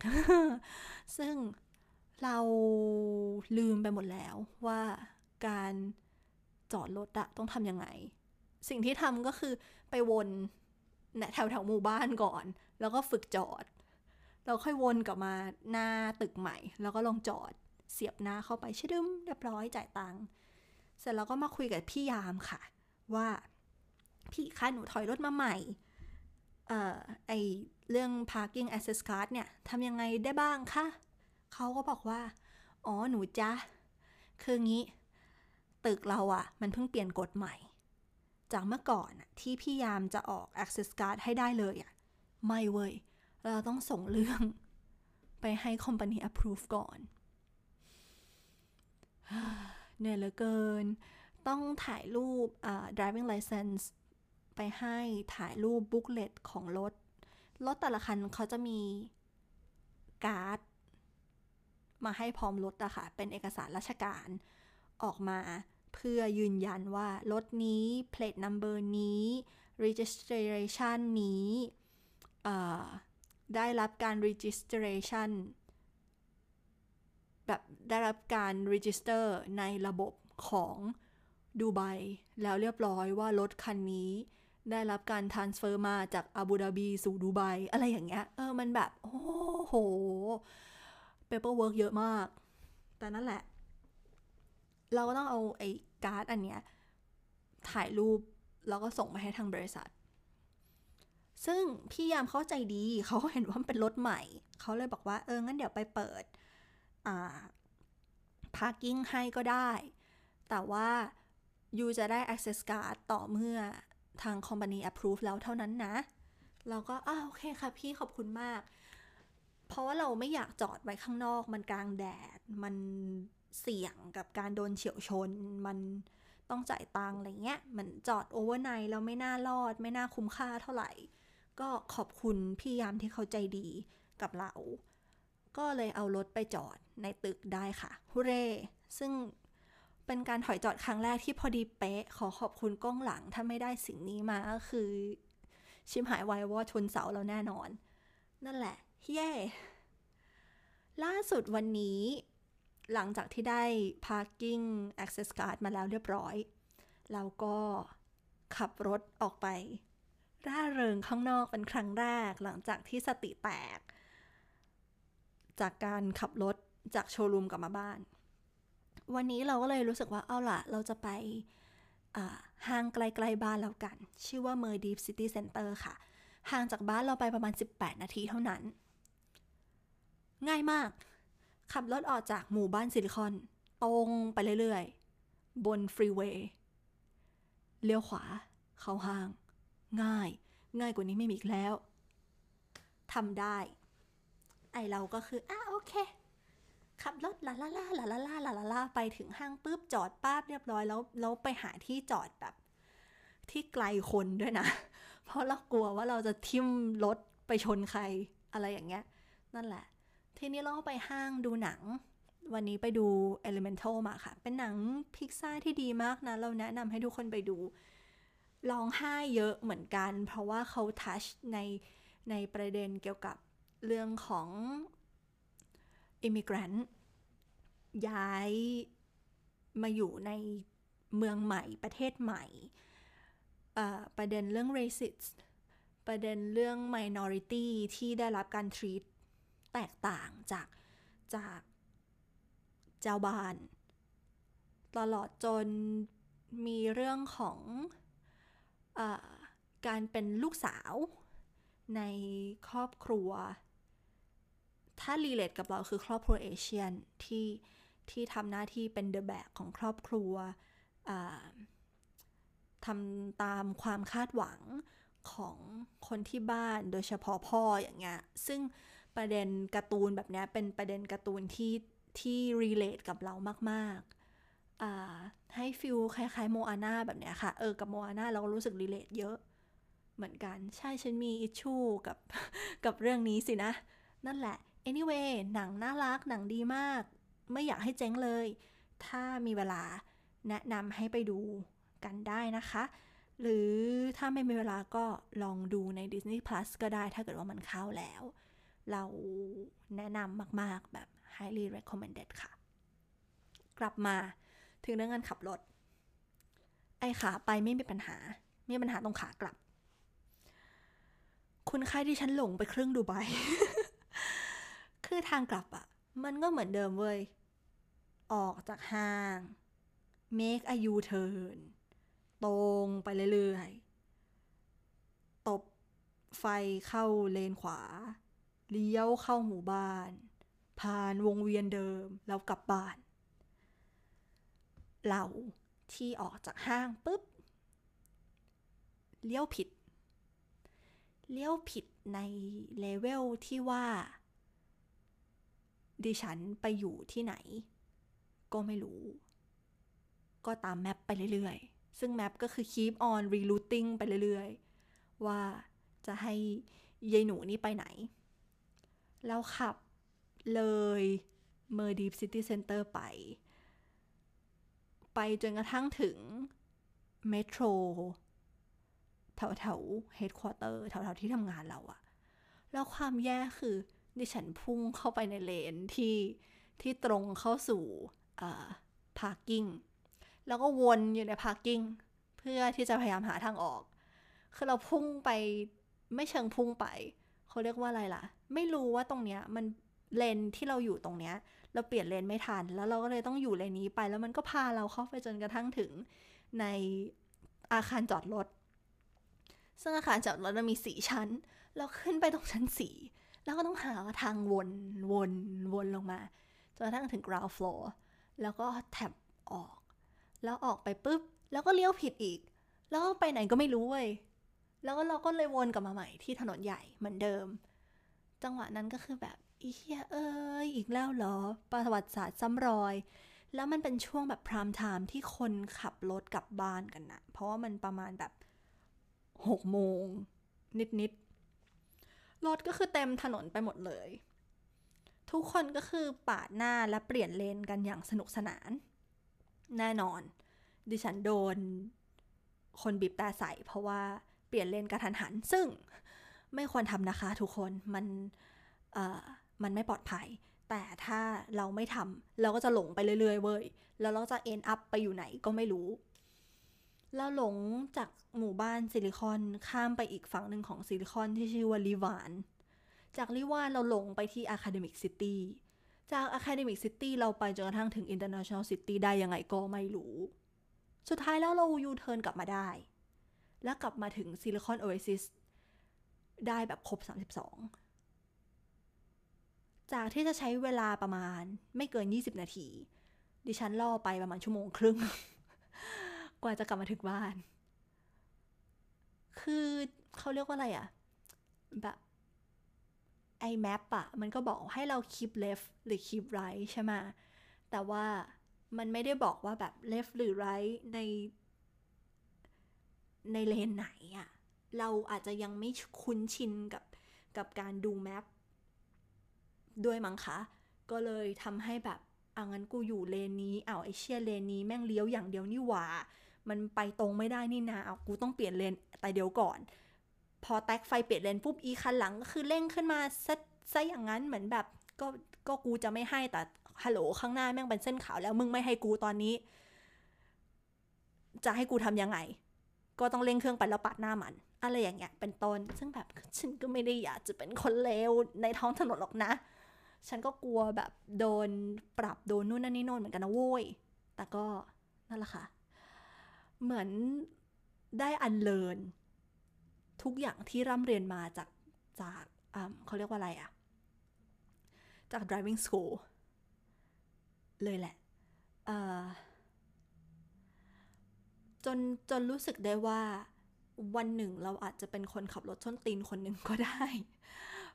ซึ่งเราลืมไปหมดแล้วว่าการจอดรถอะต้องทำยังไง สิ่งที่ทำก็คือไปวนแถวแถวหมู่บ้านก่อน แล้วก็ฝึกจอด เราค่อยวนกลับมาหน้าตึกใหม่ แล้วก็ลองจอด เสียบหน้าเข้าไปชิดึมเรียบร้อยจ่ายตังค์เสร็จแล้วก็มาคุยกับพี่ยามค่ะ ว่าพี่คะหนูถอยรถมาใหม่เอ่อไอเรื่อง parking access card เนี่ยทำยังไงได้บ้างคะเขาก็บอกว่า อ๋อหนูจ้ะคืองี้ตึกเราอะมันเพิ่งเปลี่ยนกฎใหม่ จากเมื่อก่อนที่พี่ยามจะออก access card ให้ได้เลยอะ ไม่เว้ย เราต้องส่งเรื่องไปให้ company approve ก่อน เหนื่อยเหลือเกิน ต้องถ่ายรูป driving license ไปให้ถ่ายรูป booklet ของรถ รถแต่ละคันเขาจะมีการ์ด มาให้พร้อมรถอะค่ะ เป็นเอกสารราชการออกมาเพื่อยืนยันว่า รถนี้ plate number นี้ registration นี้ได้รับการ registration แบบได้รับการ register ในระบบของดูไบแล้วเรียบร้อยว่ารถคันนี้ได้รับการ transfer มาจากอาบูดาบีสู่ดูไบอะไรอย่างเงี้ย เออ มันแบบ โอ้โห paperwork เยอะมาก แต่นั่นแหละ เราก็ต้องเอาไอ้การ์ดอันเนี้ย ถ่ายรูป แล้วก็ส่งไปให้ทางบริษัท ซึ่งพี่ยามเข้าใจดี เขาเห็นว่ามันเป็นรถใหม่ เขาเลยบอกว่า เออ งั้นเดี๋ยวไปเปิด อ่า parking ให้ก็ได้ แต่ว่า you จะได้ access card ต่อเมื่อทาง company approve แล้วเท่านั้นนะ เราก็อ้าโอเคค่ะพี่ขอบคุณมาก เพราะว่าเราไม่อยากจอดไว้ข้างนอกมันกลางแดด มันเสี่ยงกับการโดนเฉี่ยวชน มันต้องจ่ายตังอะไรเงี้ยเหมือนจอด overnight แล้วไม่น่ารอด ไม่น่าคุ้มค่าเท่าไหร่ ก็ขอบคุณพี่ยามที่เขาใจดีกับเรา ก็เลยเอารถไปจอดในตึกได้ค่ะฮุเร่ซึ่งเป็นการถอยจอดครั้งแรกที่พอดีเป๊ะ ขอขอบคุณกล้องหลังถ้าไม่ได้สิ่งนี้มาก็คือ ชิมหายวายวอชนเสาเราแน่นอน นั่นแหละ เย่ล่าสุดวันนี้ หลังจากที่ได้ parking access card มาแล้วเรียบร้อย เราก็ขับรถออกไป ร่าเริงข้างนอกเป็นครั้งแรก หลังจากที่สติแตก จากการขับรถจากโชว์รูมกลับมาบ้าน วันนี้เราก็เลยรู้สึกว่าเอาล่ะ เราจะไปห้างไกลๆบ้านแล้วกัน ชื่อว่า m e r d e e p City Center ค่ะ ห่างจากบ้านเราไปประมาณ 18 นาทีเท่านั้น ง่ายมาก ขับรถออกจากหมู่บ้านซิลิคอน ตรงไปเรื่อยๆ บนฟรีเวย์เลี้ยวขวา เข้าห้าง ง่าย ง่ายกว่านี้ไม่มีอีกแล้วทำได้ ไอเราก็คืออะโอเค ขับรถลาลาลาลาลาลาลาลาลาไปถึงห้างปุ๊บจอดป้าบเรียบร้อยแล้วแล้วไปหาที่จอดแบบ ที่ไกลคนด้วยนะ เพราะเรากลัวว่าเราจะทิ่มรถไปชนใครอะไรอย่างเงี้ย นั่นแหละ ทีนี้เราก็ไปห้างดูหนัง วันนี้ไปดู Elemental มาค่ะ เป็นหนังพิกซ่าที่ดีมากนะ เราแนะนำให้ทุกคนไปดูร้องไห้เยอะเหมือนกัน เพราะว่าเขาทัชในในประเด็นเกี่ยวกับ เรื่องของอิมิเกรนต์ย้ายมาอยู่ในเมืองใหม่ประเทศใหม่ ประเด็นเรื่อง racist ประเด็นเรื่อง minority ที่ได้รับการ treat แตกต่างจากจากเจ้าบ้าน ตลอดจนมีเรื่องของอการเป็นลูกสาวในครอบครัว ถ้ารีเลทกับเราคือครอบครัวเอเชียนที่ที่ทำหน้าที่เป็นเดอะแบกของครอบครัวทำตามความคาดหวังของคนที่บ้านโดยเฉพาะพ่ออย่างเงี้ย ซึ่งประเด็นการ์ตูนแบบนี้เป็นประเด็นการ์ตูนที่ที่ relate กับเรามากๆ ให้ feel คล้ายๆ Moana แบบเนี้ยค่ะ เออ กับ Moana เราก็รู้สึก relate เยอะ เหมือนกัน ใช่ฉันมี issue กับกับเรื่องนี้สินะ นั่นแหละ anyway หนังน่ารักหนังดีมาก ไม่อยากให้เจ๊งเลย ถ้ามีเวลาแนะนำให้ไปดูกันได้นะคะ หรือถ้าไม่มีเวลาก็ลองดูใน Disney Plus ก็ได้ถ้าเกิดว่ามันเข้าแล้ว เราแนะนำมากๆแบบ highly recommended ค่ะ กลับมาถึงเรื่องการขับรถ ไอขาไปไม่มีปัญหา มีปัญหาตรงขากลับ คุณค่าที่ฉันหลงไปครึ่งดูไบ คือทางกลับอะมันก็เหมือนเดิมเว้ย ออกจากห้าง make a U-turn ตรงไปเรื่อยๆ ตบไฟเข้าเลนขวา เลี้ยวเข้าหมู่บ้าน ผ่านวงเวียนเดิม แล้วกลับบ้าน เราที่ออกจากห้างปุ๊บ เลี้ยวผิด เลี้ยวผิดในเลเวลที่ว่า ดิฉันไปอยู่ที่ไหน ก็ไม่รู้ ก็ตาม map ไปเรื่อยๆ ซึ่ง map ก็คือ keep on rerouting ไปเรื่อยๆ ว่าจะให้ยายหนูนี่ไปไหน แล้วขับเลย Mirdif City Centre ไป ไปจนกระทั่งถึงmetro แถวแถว headquarter แถวแถวที่ทำงานเราอะแล้วความแย่คือ ดิฉันพุ่งเข้าไปในเลนที่ที่ตรงเข้าสู่ parking แล้วก็วนอยู่ใน parking เพื่อที่จะพยายามหาทางออก คือเราพุ่งไปไม่เชิงพุ่งไป เขาเรียกว่าอะไรล่ะ ไม่รู้ว่าตรงเนี้ยมันเลนที่เราอยู่ตรงเนี้ย เราเปลี่ยนเลนไม่ทัน แล้วเราก็เลยต้องอยู่เลนนี้ไป แล้วมันก็พาเราเข้าไปจนกระทั่งถึงในอาคารจอดรถ ซึ่งอาคารจอดรถมันมีสี่ชั้น เราขึ้นไปตรงชั้นสี่ แล้วก็ต้องหาทางวนวนวนลงมาจนกระทั่งถึง ground floor แล้วก็แท็บออก แล้วออกไปปุ๊บ แล้วก็เลี้ยวผิดอีก แล้วก็ไปไหนก็ไม่รู้เว้ยแล้วเราก็เลยวนกลับมาใหม่ที่ถนนใหญ่เหมือนเดิม จังหวะนั้นก็คือแบบอีเฮียเอ้ยอีกแล้วเหรอ ประวัติศาสตร์ซ้ำรอย แล้วมันเป็นช่วงแบบพรามไทม์ที่คนขับรถกลับบ้านกันนะเพราะว่ามันประมาณแบบหกโมงนิดๆ รถก็คือเต็มถนนไปหมดเลย ทุกคนก็คือปาดหน้าและเปลี่ยนเลนกันอย่างสนุกสนาน แน่นอน ดิฉันโดน คนบีบแต่ใส่เพราะว่าเปลี่ยนเลนกระทันหัน ซึ่งไม่ควรทำนะคะทุกคนมันมันไม่ปลอดภัย แต่ถ้าเราไม่ทำเราก็จะหลงไปเรื่อยๆเว้ยแล้วเราจะ end up ไปอยู่ไหนก็ไม่รู้ เราหลงจากหมู่บ้าน Silicon ข้ามไปอีกฝั่งหนึ่งของ Silicon ที่ชื่อว่า Liwan จาก Liwan เราหลงไปที่ Academic City จาก Academic City เราไปจนกระทั่งถึง International City ได้ยังไงก็ไม่รู้ สุดท้ายแล้วเรายูเทิร์นกลับมาได้ แล้วกลับมาถึง Silicon Oasisได้แบบครบ 32 จากที่จะใช้เวลาประมาณไม่เกิน 20 นาที ดิฉันล่อไปประมาณชั่วโมงครึ่ง กว่าจะกลับมาถึงบ้าน คือเขาเรียกว่าอะไรอะแบบไอ้แมปอะมันก็บอกให้เรา keep left หรือ keep right ใช่ไหมแต่ว่ามันไม่ได้บอกว่าแบบ left หรือ right ใน ในเลนไหนอะเราอาจจะยังไม่คุ้นชินกับกับการดูแมปด้วยมั้งคะ ก็เลยทำให้แบบเอางั้นกูอยู่เลนนี้เอาไอเชียเลนนี้แม่งเลี้ยวอย่างเดียวนี่หว่า มันไปตรงไม่ได้นี่นาเอากูต้องเปลี่ยนเลนแต่เดี๋ยวก่อน พอแท็กไฟเปลี่ยนเลนปุ๊บอีคันหลังก็คือเร่งขึ้นมาซะซะอย่างนั้นเหมือนแบบก็ก็กูจะไม่ให้แต่ฮัลโหลข้างหน้าแม่งเป็นเส้นขาวแล้วมึงไม่ให้กูตอนนี้ จะให้กูทำยังไง ก็ต้องเร่งเครื่องไปแล้วปัดหน้ามัน อะไรอย่างเงี้ยเป็นต้น ซึ่งแบบฉันก็ไม่ได้อยากจะเป็นคนเลวในท้องถนนหรอกนะ ฉันก็กลัวแบบโดนปรับโดนนู่นนั่นนี่โน่นเหมือนกันนะโว้ยแต่ก็นั่นแหละค่ะ เหมือนได้อันเลินทุกอย่างที่ร่ำเรียนมาจากจากเขาเรียกว่าอะไรอะจาก driving school เลยแหละจนจนรู้สึกได้ว่าวันหนึ่งเราอาจจะเป็นคนขับรถชนตีนคนหนึ่งก็ได้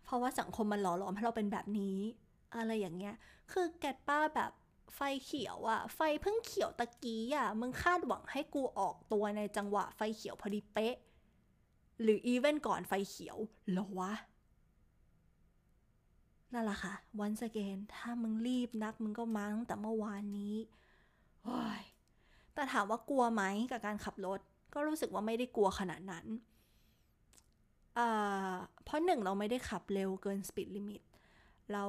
เพราะว่าสังคมมันหล่อหลอมให้เราเป็นแบบนี้ อะไรอย่างเงี้ย คือแกป้าแบบ ไฟเขียวอะไฟเพิ่งเขียวตะกี้อะมึงคาดหวังให้กูออกตัวในจังหวะไฟเขียวพอดีเป๊ะ หรืออีเวนก่อนไฟเขียวหรอวะนั่นแหละค่ะ once again ถ้ามึงรีบนักมึงก็มาตั้งแต่เมื่อวานนี้โอ้ยแต่ถามว่ากลัวไหมกับการขับรถ ก็รู้สึกว่าไม่ได้กลัวขนาดนั้น เพราะหนึ่งเราไม่ได้ขับเร็วเกิน speed limit เรา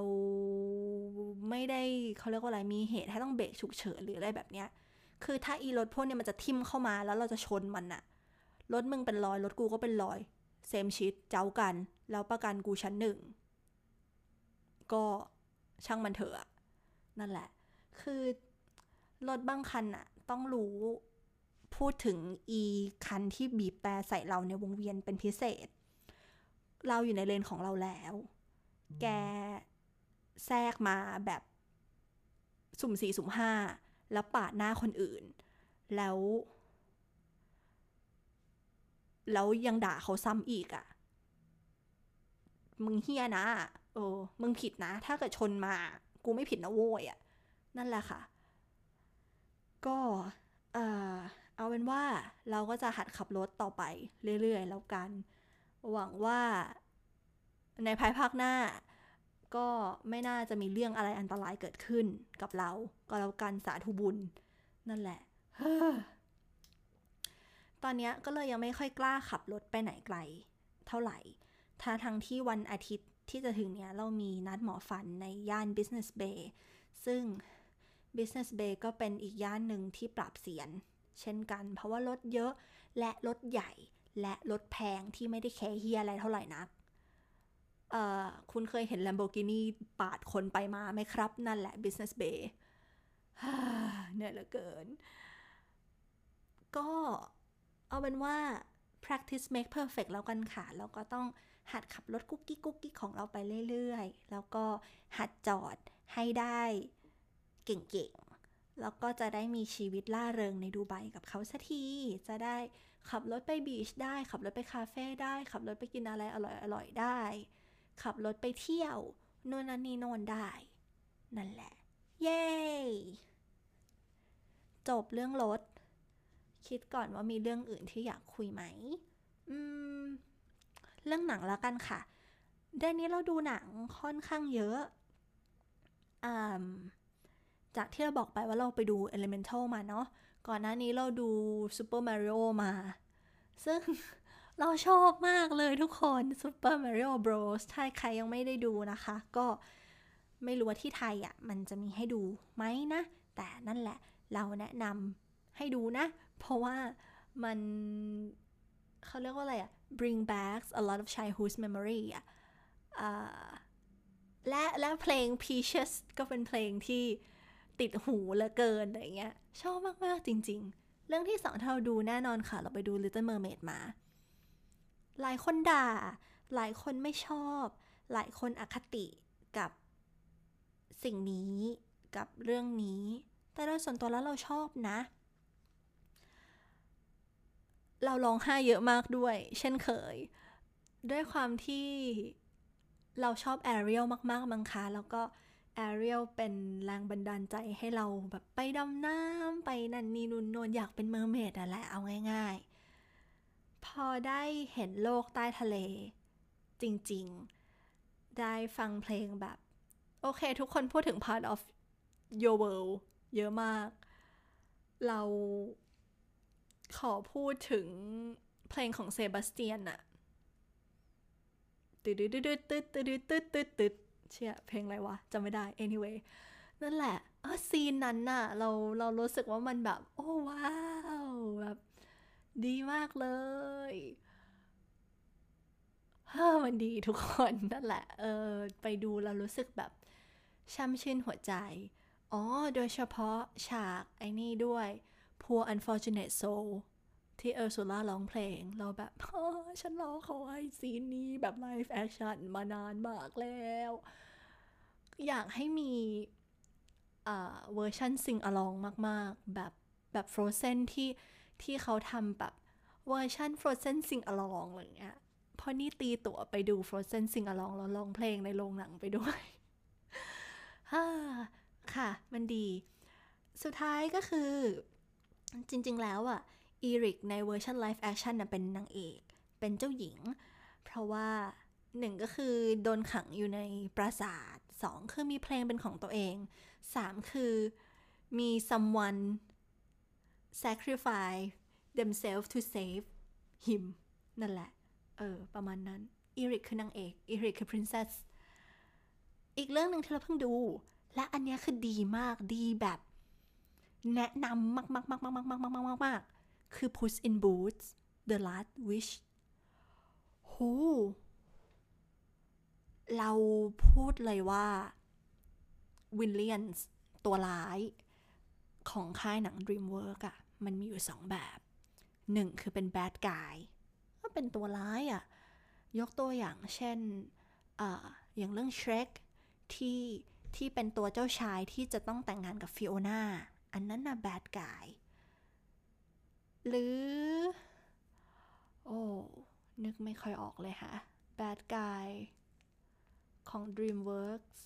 ไม่ได้เขาเรียกว่าอะไรมีเหตุให้ต้องเบรกฉุกเฉินหรืออะไรแบบเนี้ย คือถ้าอีรถพวกเนี้ยมันจะทิ่มเข้ามาแล้วเราจะชนมันอะรถมึงเป็นรอยรถกูก็เป็นรอยเซมชิดเจ้ากัน แล้วประกันกูชั้นหนึ่ง ก็ช่างมันเถอะนั่นแหละ คือรถบางคันอะต้องรู้พูดถึงอีคันที่บีบแต่ใส่เราในวงเวียนเป็นพิเศษ เราอยู่ในเลนของเราแล้ว แกแทรกมาแบบสุ่มสี่สุ่มห้าแล้วปาดหน้าคนอื่น แล้ว แล้วยังด่าเขาซ้ำอีกอะ่ะ มึงเฮียนะเออมึงผิดนะ ถ้าเกิดชนมา กูไม่ผิดนะโว้ยอะ่ะ นั่นแหละค่ะ ก็เอาเป็นว่าเราก็จะหัดขับรถต่อไปเรื่อยๆ แล้วกัน หวังว่า ในภายภาคหน้าก็ไม่น่าจะมีเรื่องอะไรอันตรายเกิดขึ้นกับเรา ก็แล้วกันสาธุบุญ นั่นแหละ ตอนนี้ก็เลยยังไม่ค่อยกล้าขับรถไปไหนไกล เท่าไหร่ถ้าทั้งที่วันอาทิตย์ที่จะถึงเนี้ยเรามีนัดหมอฟันในย่าน Business Bay ซึ่ง Business Bay ก็เป็นอีกย่านหนึ่งที่ปรับเสียน เช่นกัน เพราะว่ารถเยอะและรถใหญ่และรถแพงที่ไม่ได้แคร์เฮียอะไรเท่าไหร่นัก คุณเคยเห็น Lamborghini ปาดคนไปมาไหมครับ นั่นแหละ Business Bay เนี่ยเหลือเกิน ก็เอาเป็นว่า practice make perfect แล้วกันค่ะ แล้วก็ต้องหัดขับรถกุ๊กกิ๊กกุ๊กกิ๊กของเราไปเรื่อยๆ แล้วก็หัดจอดให้ได้เก่งๆ แล้วก็จะได้มีชีวิตล่าเริงในดูไบกับเขาสักที จะได้ขับรถไปบีชได้ ขับรถไปคาเฟ่ได้ ขับรถไปกินอะไรอร่อยๆ ได้ ขับรถไปเที่ยวโน่นนั่นนี่โน่นได้ นั่นแหละ เย้จบเรื่องรถ คิดก่อนว่ามีเรื่องอื่นที่อยากคุยไหมอืม เรื่องหนังแล้วกันค่ะเดือนนี้เราดูหนังค่อนข้างเยอะอ่าจากที่เราบอกไปว่าเราไปดู Elemental มาเนาะ ก่อนหน้านี้เราดู Super Mario มา ซึ่ง เราชอบมากเลยทุกคน Super Mario Bros ถ้าใครยังไม่ได้ดูนะคะ ก็ไม่รู้ว่าที่ไทยอะ่ะ มันจะมีให้ดูไหมนะ แต่นั่นแหละเราแนะนำให้ดูนะ เพราะว่ามันเขาเรียกว่าอะไรอะ bring back a lot of childhood memory อะและและเพลง Peaches ก็เป็นเพลงที่ติดหูเหลือเกินอะไรเงี้ย ชอบมาก ๆ จริง ๆ เรื่องที่สองที่เราดูแน่นอนค่ะ เราไปดู Little Mermaid มา หลายคนด่า หลายคนไม่ชอบ หลายคนอคติกับสิ่งนี้กับเรื่องนี้ แต่โดยส่วนตัวแล้วเราชอบนะ เราร้องไห้เยอะมากด้วย เช่นเคย ด้วยความที่เราชอบแอเรียลมาก ๆ มั้งคะแล้วก็แอเรียลเป็นแรงบันดาลใจให้เราแบบไปดำน้ำไปนันนีนุนนนอยากเป็น mermaid อะแหละเอาง่าย พอได้เห็นโลกใต้ทะเล จริงๆ ได้ฟังเพลงแบบ โอเค ทุกคนพูดถึง part of your world เยอะมาก เราขอพูดถึงเพลงของเซบาสเตียนอะตึ๊ดตึ๊ดตึ๊ดตึ๊ดตึ๊ดตึ๊ดตึ๊ดตึ๊ดเชี่ยเพลงอะไรวะจำไม่ได้ anyway นั่นแหละเออซีนนั้นน่ะ เราเรารู้สึกว่ามันแบบ โอ้ว้าวแบบ ดีมากเลยเฮ้มันดีทุกคนนั่นแหละ เออ ไปดูแล้วรู้สึกแบบช่ำชื่นหัวใจ อ๋อ โดยเฉพาะฉากไอ้นี่ด้วย Poor Unfortunate Soul ที่เออร์ซูล่าร้องเพลง เราแบบอฉันรอคอย scene นี้แบบ live action มานานมากแล้ว อยากให้มีเวอร์ชัน sing-along มาก ๆ แบบแบบ Frozen ที่ ที่เขาทำแบบเวอร์ชัน Frozen sing-along อะไรเงี้ยเพราะนี่ตีตั๋วไปดู Frozen sing-along แล้วร้องเพลงในโรงหนังไปด้วยฮ่าค่ะ มันดี สุดท้ายก็คือ จริง ๆ แล้วอะอีริกในเวอร์ชัน live action เป็นนางเอก เป็นเจ้าหญิง เพราะว่าหนึ่งก็คือโดนขังอยู่ในปราสาทสองคือมีเพลงเป็นของตัวเองสามคือมี someone sacrifice themselves to save him นั่นแหละ เออ ประมาณนั้นอีริกคือนางเอกอีริกคือ princess อีกเรื่องหนึ่งที่เราเพิ่งดู และอันนี้คือดีมากดีแบบ แนะนำมากมากมากมากมากมากมากมากมากคือ Puss in Boots The Last Wish โหเราพูดเลยว่าวิลเลียนส์ตัวร้ายของค่ายหนัง DreamWorks อะ มันมีอยู่สองแบบหนึ่งคือเป็นแบดกายก็เป็นตัวร้ายอะยกตัวอย่างเช่นออย่างเรื่อง Shrek ที่ที่เป็นตัวเจ้าชายที่จะต้องแต่งงานกับฟิโอนาอันนั้นนะแบดกาย หรือ โอ้นึกไม่ค่อยออกเลยค่ะ bad guy ของ DreamWorks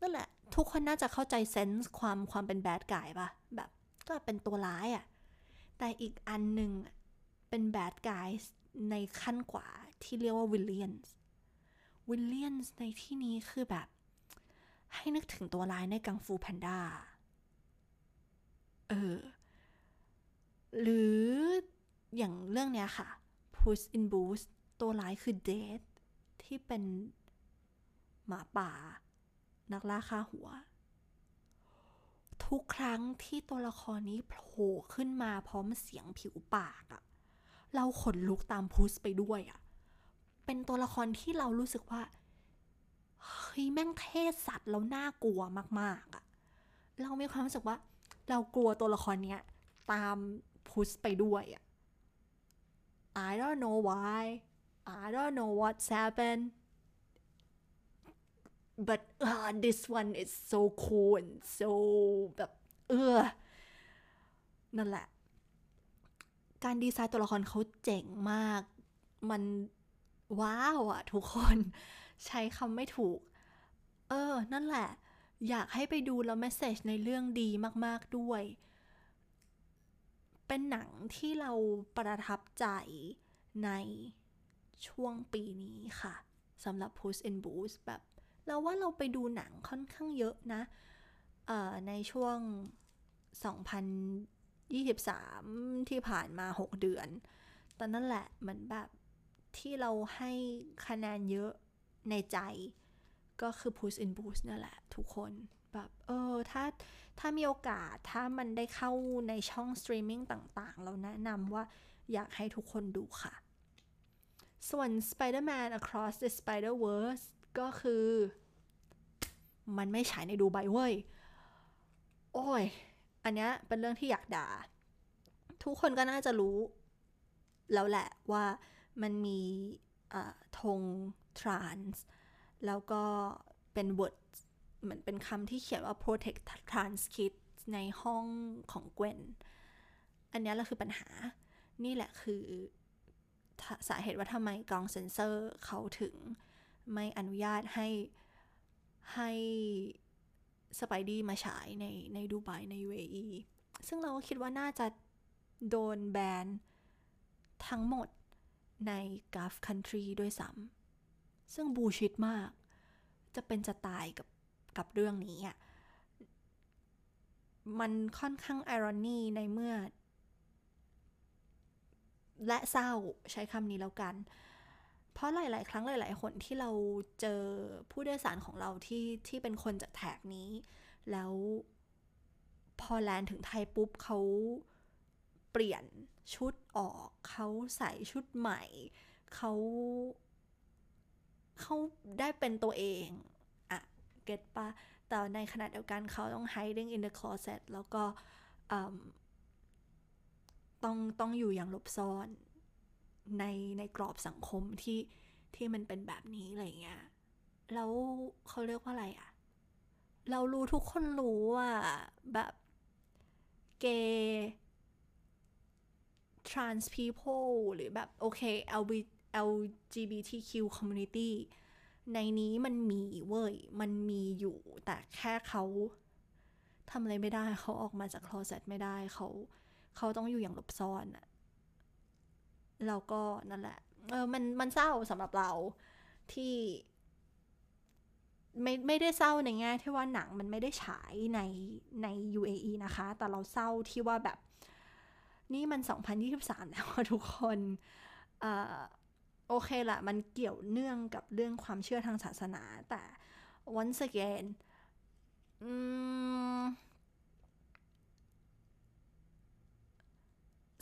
นั่นแหละ ทุกคนน่าจะเข้าใจเซนส์ความความเป็น bad guy ปะแบบก็เป็นตัวร้ายอะ่ะ แต่อีกอันหนึ่งเป็น bad guy ในขั้นกว่าที่เรียกว่า Villains Villains ในที่นี้คือแบบ ให้นึกถึงตัวร้ายในกังฟูแพนด้าเออ หรืออย่างเรื่องเนี้ยค่ะ Puss in Boots ตัวร้ายคือ Dead ที่เป็นหมาป่า นักล่าฆ่าหัว ทุกครั้งที่ตัวละครนี้โผล่ขึ้นมาพร้อมเสียงผิวปากอะเราขนลุกตามพุสไปด้วยอะเป็นตัวละครที่เรารู้สึกว่าเฮ้ยแม่งเทศสัตว์แล้วน่ากลัวมากๆอะเรามีความรู้สึกว่า เรากลัวตัวละครเนี้ยตามพุชไปด้วยอะ I don't know why I don't know what's happened but uh, this one is so cool and so แบบเออนั่นแหละ การดีไซน์ตัวละครเขาเจ๋งมาก มันว้าวอะทุกคนใช้คำไม่ถูก เออ นั่นแหละ อยากให้ไปดูแล้วเมสเซจในเรื่องดีมาก ๆ ด้วย เป็นหนังที่เราประทับใจในช่วงปีนี้ค่ะสำหรับ Puss in Boots แบบ เราว่าเราไปดูหนังค่อนข้างเยอะนะในช่วง 2023 ที่ผ่านมา 6 เดือน ตอนนั้นแหละเหมือนแบบที่เราให้คะแนนเยอะในใจ ก็คือ Puss in Boots นั่นแหละทุกคนแบบเออถ้าถ้ามีโอกาสถ้ามันได้เข้าในช่องสตรีมมิ่งต่างๆ เราแนะนำว่าอยากให้ทุกคนดูค่ะ ส่วน Spider-Man Across the Spider-Verse ก็คือ มันไม่ฉายในดูไบเว้ย โอ้ย อันนี้เป็นเรื่องที่อยากด่า ทุกคนก็น่าจะรู้ แล้วแหละว่ามันมีธงทรานส์แล้วก็เป็น word เหมือนเป็นคำที่เขียนว่า protect trans kids ในห้องของเกวน อันนี้แหละคือปัญหา นี่แหละคือสาเหตุว่าทำไมกองเซนเซอร์เขาถึง ไม่อนุญาตให้ให้สไปดี้มาฉายในในดูไบใน UAE ซึ่งเราก็คิดว่าน่าจะโดนแบนทั้งหมดในก u ฟคันทรีด้วยซ้ำซึ่งบูชิดมาก จะเป็นจะตายกับกับเรื่องนี้อะ มันค่อนข้างไอรอนีในเมื่อ และเศร้าใช้คำนี้แล้วกันเเพราะหลาย ๆ ครั้งหลาย ๆ คนที่เราเจอผู้โดยสารของเราที่ที่เป็นคนจากแถบนี้ แล้วพอแลนถึงไทยปุ๊บเขาเปลี่ยนชุดออกเขาใส่ชุดใหม่เขาเขาได้เป็นตัวเองอะเก็ตปะแต่ในขณะเดียวกันเขาต้อง hiding in the closet แล้วก็ต้องต้องอยู่อย่างหลบซ่อน ในในกรอบสังคมที่ที่มันเป็นแบบนี้อะไรเงี้ยแล้วเขาเรียกว่าอะไรอะเรารู้ทุกคนรู้ว่าแบบเกย์ trans people หรือแบบโอเค LGBTQ community ในนี้มันมีเว้ย มันมีอยู่แต่แค่เขาทำอะไรไม่ได้ เขาออกมาจากคลอเซ็ตไม่ได้เขา เขาต้องอยู่อย่างหลบซ่อนอะ แล้วก็นั่นแหละ เออมันมันเศร้าสำหรับเราที่ไม่ไม่ได้เศร้าในแง่ที่ว่าหนังมันไม่ได้ฉายในใน UAE นะคะ แต่เราเศร้าที่ว่าแบบ นี่มัน 2023 แล้วทุกคนอโอเคละมันเกี่ยวเนื่องกับเรื่องความเชื่อทางศาสนา แต่ once again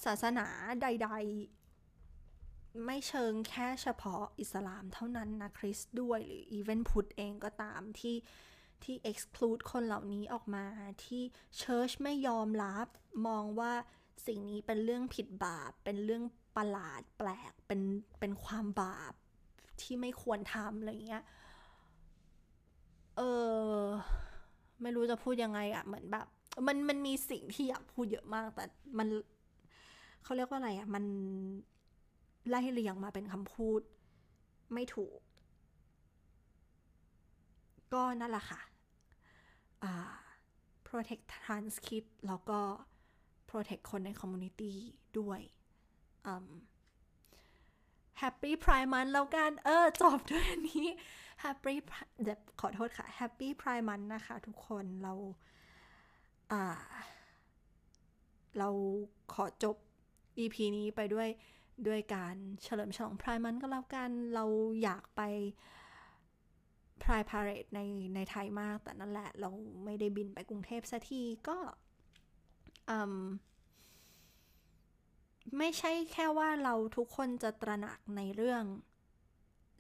ศาสนาใด ๆ ไม่เชิงแค่เฉพาะอิสลามเท่านั้นนะคริสด้วยหรืออีเวนพุทธเองก็ตามที่ที่ exclude คนเหล่านี้ออกมาที่เชิร์ชไม่ยอมรับมองว่าสิ่งนี้เป็นเรื่องผิดบาป เป็นเรื่องประหลาดแปลก เป็นเป็นความบาปที่ไม่ควรทำอะไรเงี้ย เออ ไม่รู้จะพูดยังไงอะเหมือนแบบ มันมันมีสิ่งที่อยากพูดเยอะมาก แต่มันเขาเรียกว่าอะไรอะมัน ไล่เรียงมาเป็นคำพูด ไม่ถูก ก็นั่นแหละค่ะอ่า protect trans kid แล้วก็ protect คนใน community ด้วย Happy Prime Month แล้วกัน เออ จบด้วยนี้ Happy เดี๋ยวขอโทษค่ะ Happy Prime Month นะคะทุกคนเราอ่าเราขอจบ EP นี้ไปด้วย ด้วยการเฉลิมฉลองพรายมันก็แล้วกัน เราอยากไปพรายพาเรตในในไทยมาก แต่นั่นแหละ เราไม่ได้บินไปกรุงเทพสัทีก็ไม่ใช่แค่ว่าเราทุกคนจะตระหนักในเรื่อง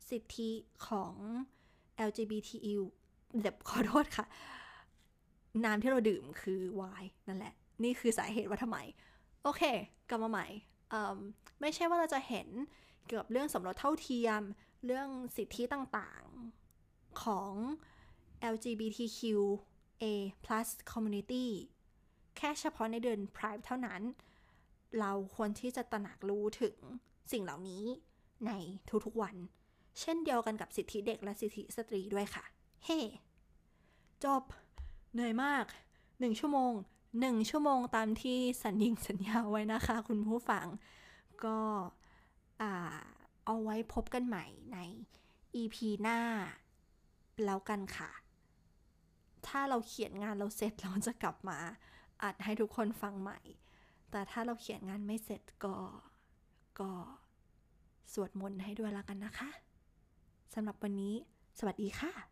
สิทธิของ LGBTQ เดี๋ยวขอโทษค่ะ น้ำที่เราดื่มคือวน์นั่นแหละ นี่คือสาเหตุว่าทำไม โอเคกลับมาใหม่ ไม่ใช่ว่าเราจะเห็นเกี่ยวกับเรื่องสมรสเท่าเทียม เรื่องสิทธิต่างๆของ LGBTQA+ community แค่เฉพาะในเดือน Pride เท่านั้น เราควรที่จะตระหนักรู้ถึงสิ่งเหล่านี้ในทุกๆวัน เช่นเดียวกันกับสิทธิเด็กและสิทธิสตรีด้วยค่ะ เฮ้ hey, จบ เหนื่อยมากหนึ่งชั่วโมงหนึ่งชั่วโมงตามที่สัญญิงสัญญาไว้นะคะคุณผู้ฟัง ก็เอาไว้พบกันใหม่ใน EP หน้า แล้วกันค่ะ ถ้าเราเขียนงานเราเสร็จเราจะกลับมาอัดให้ทุกคนฟังใหม่ แต่ถ้าเราเขียนงานไม่เสร็จก็ ก็สวดมนต์ให้ด้วยแล้วกันนะคะสำหรับวันนี้ สวัสดีค่ะ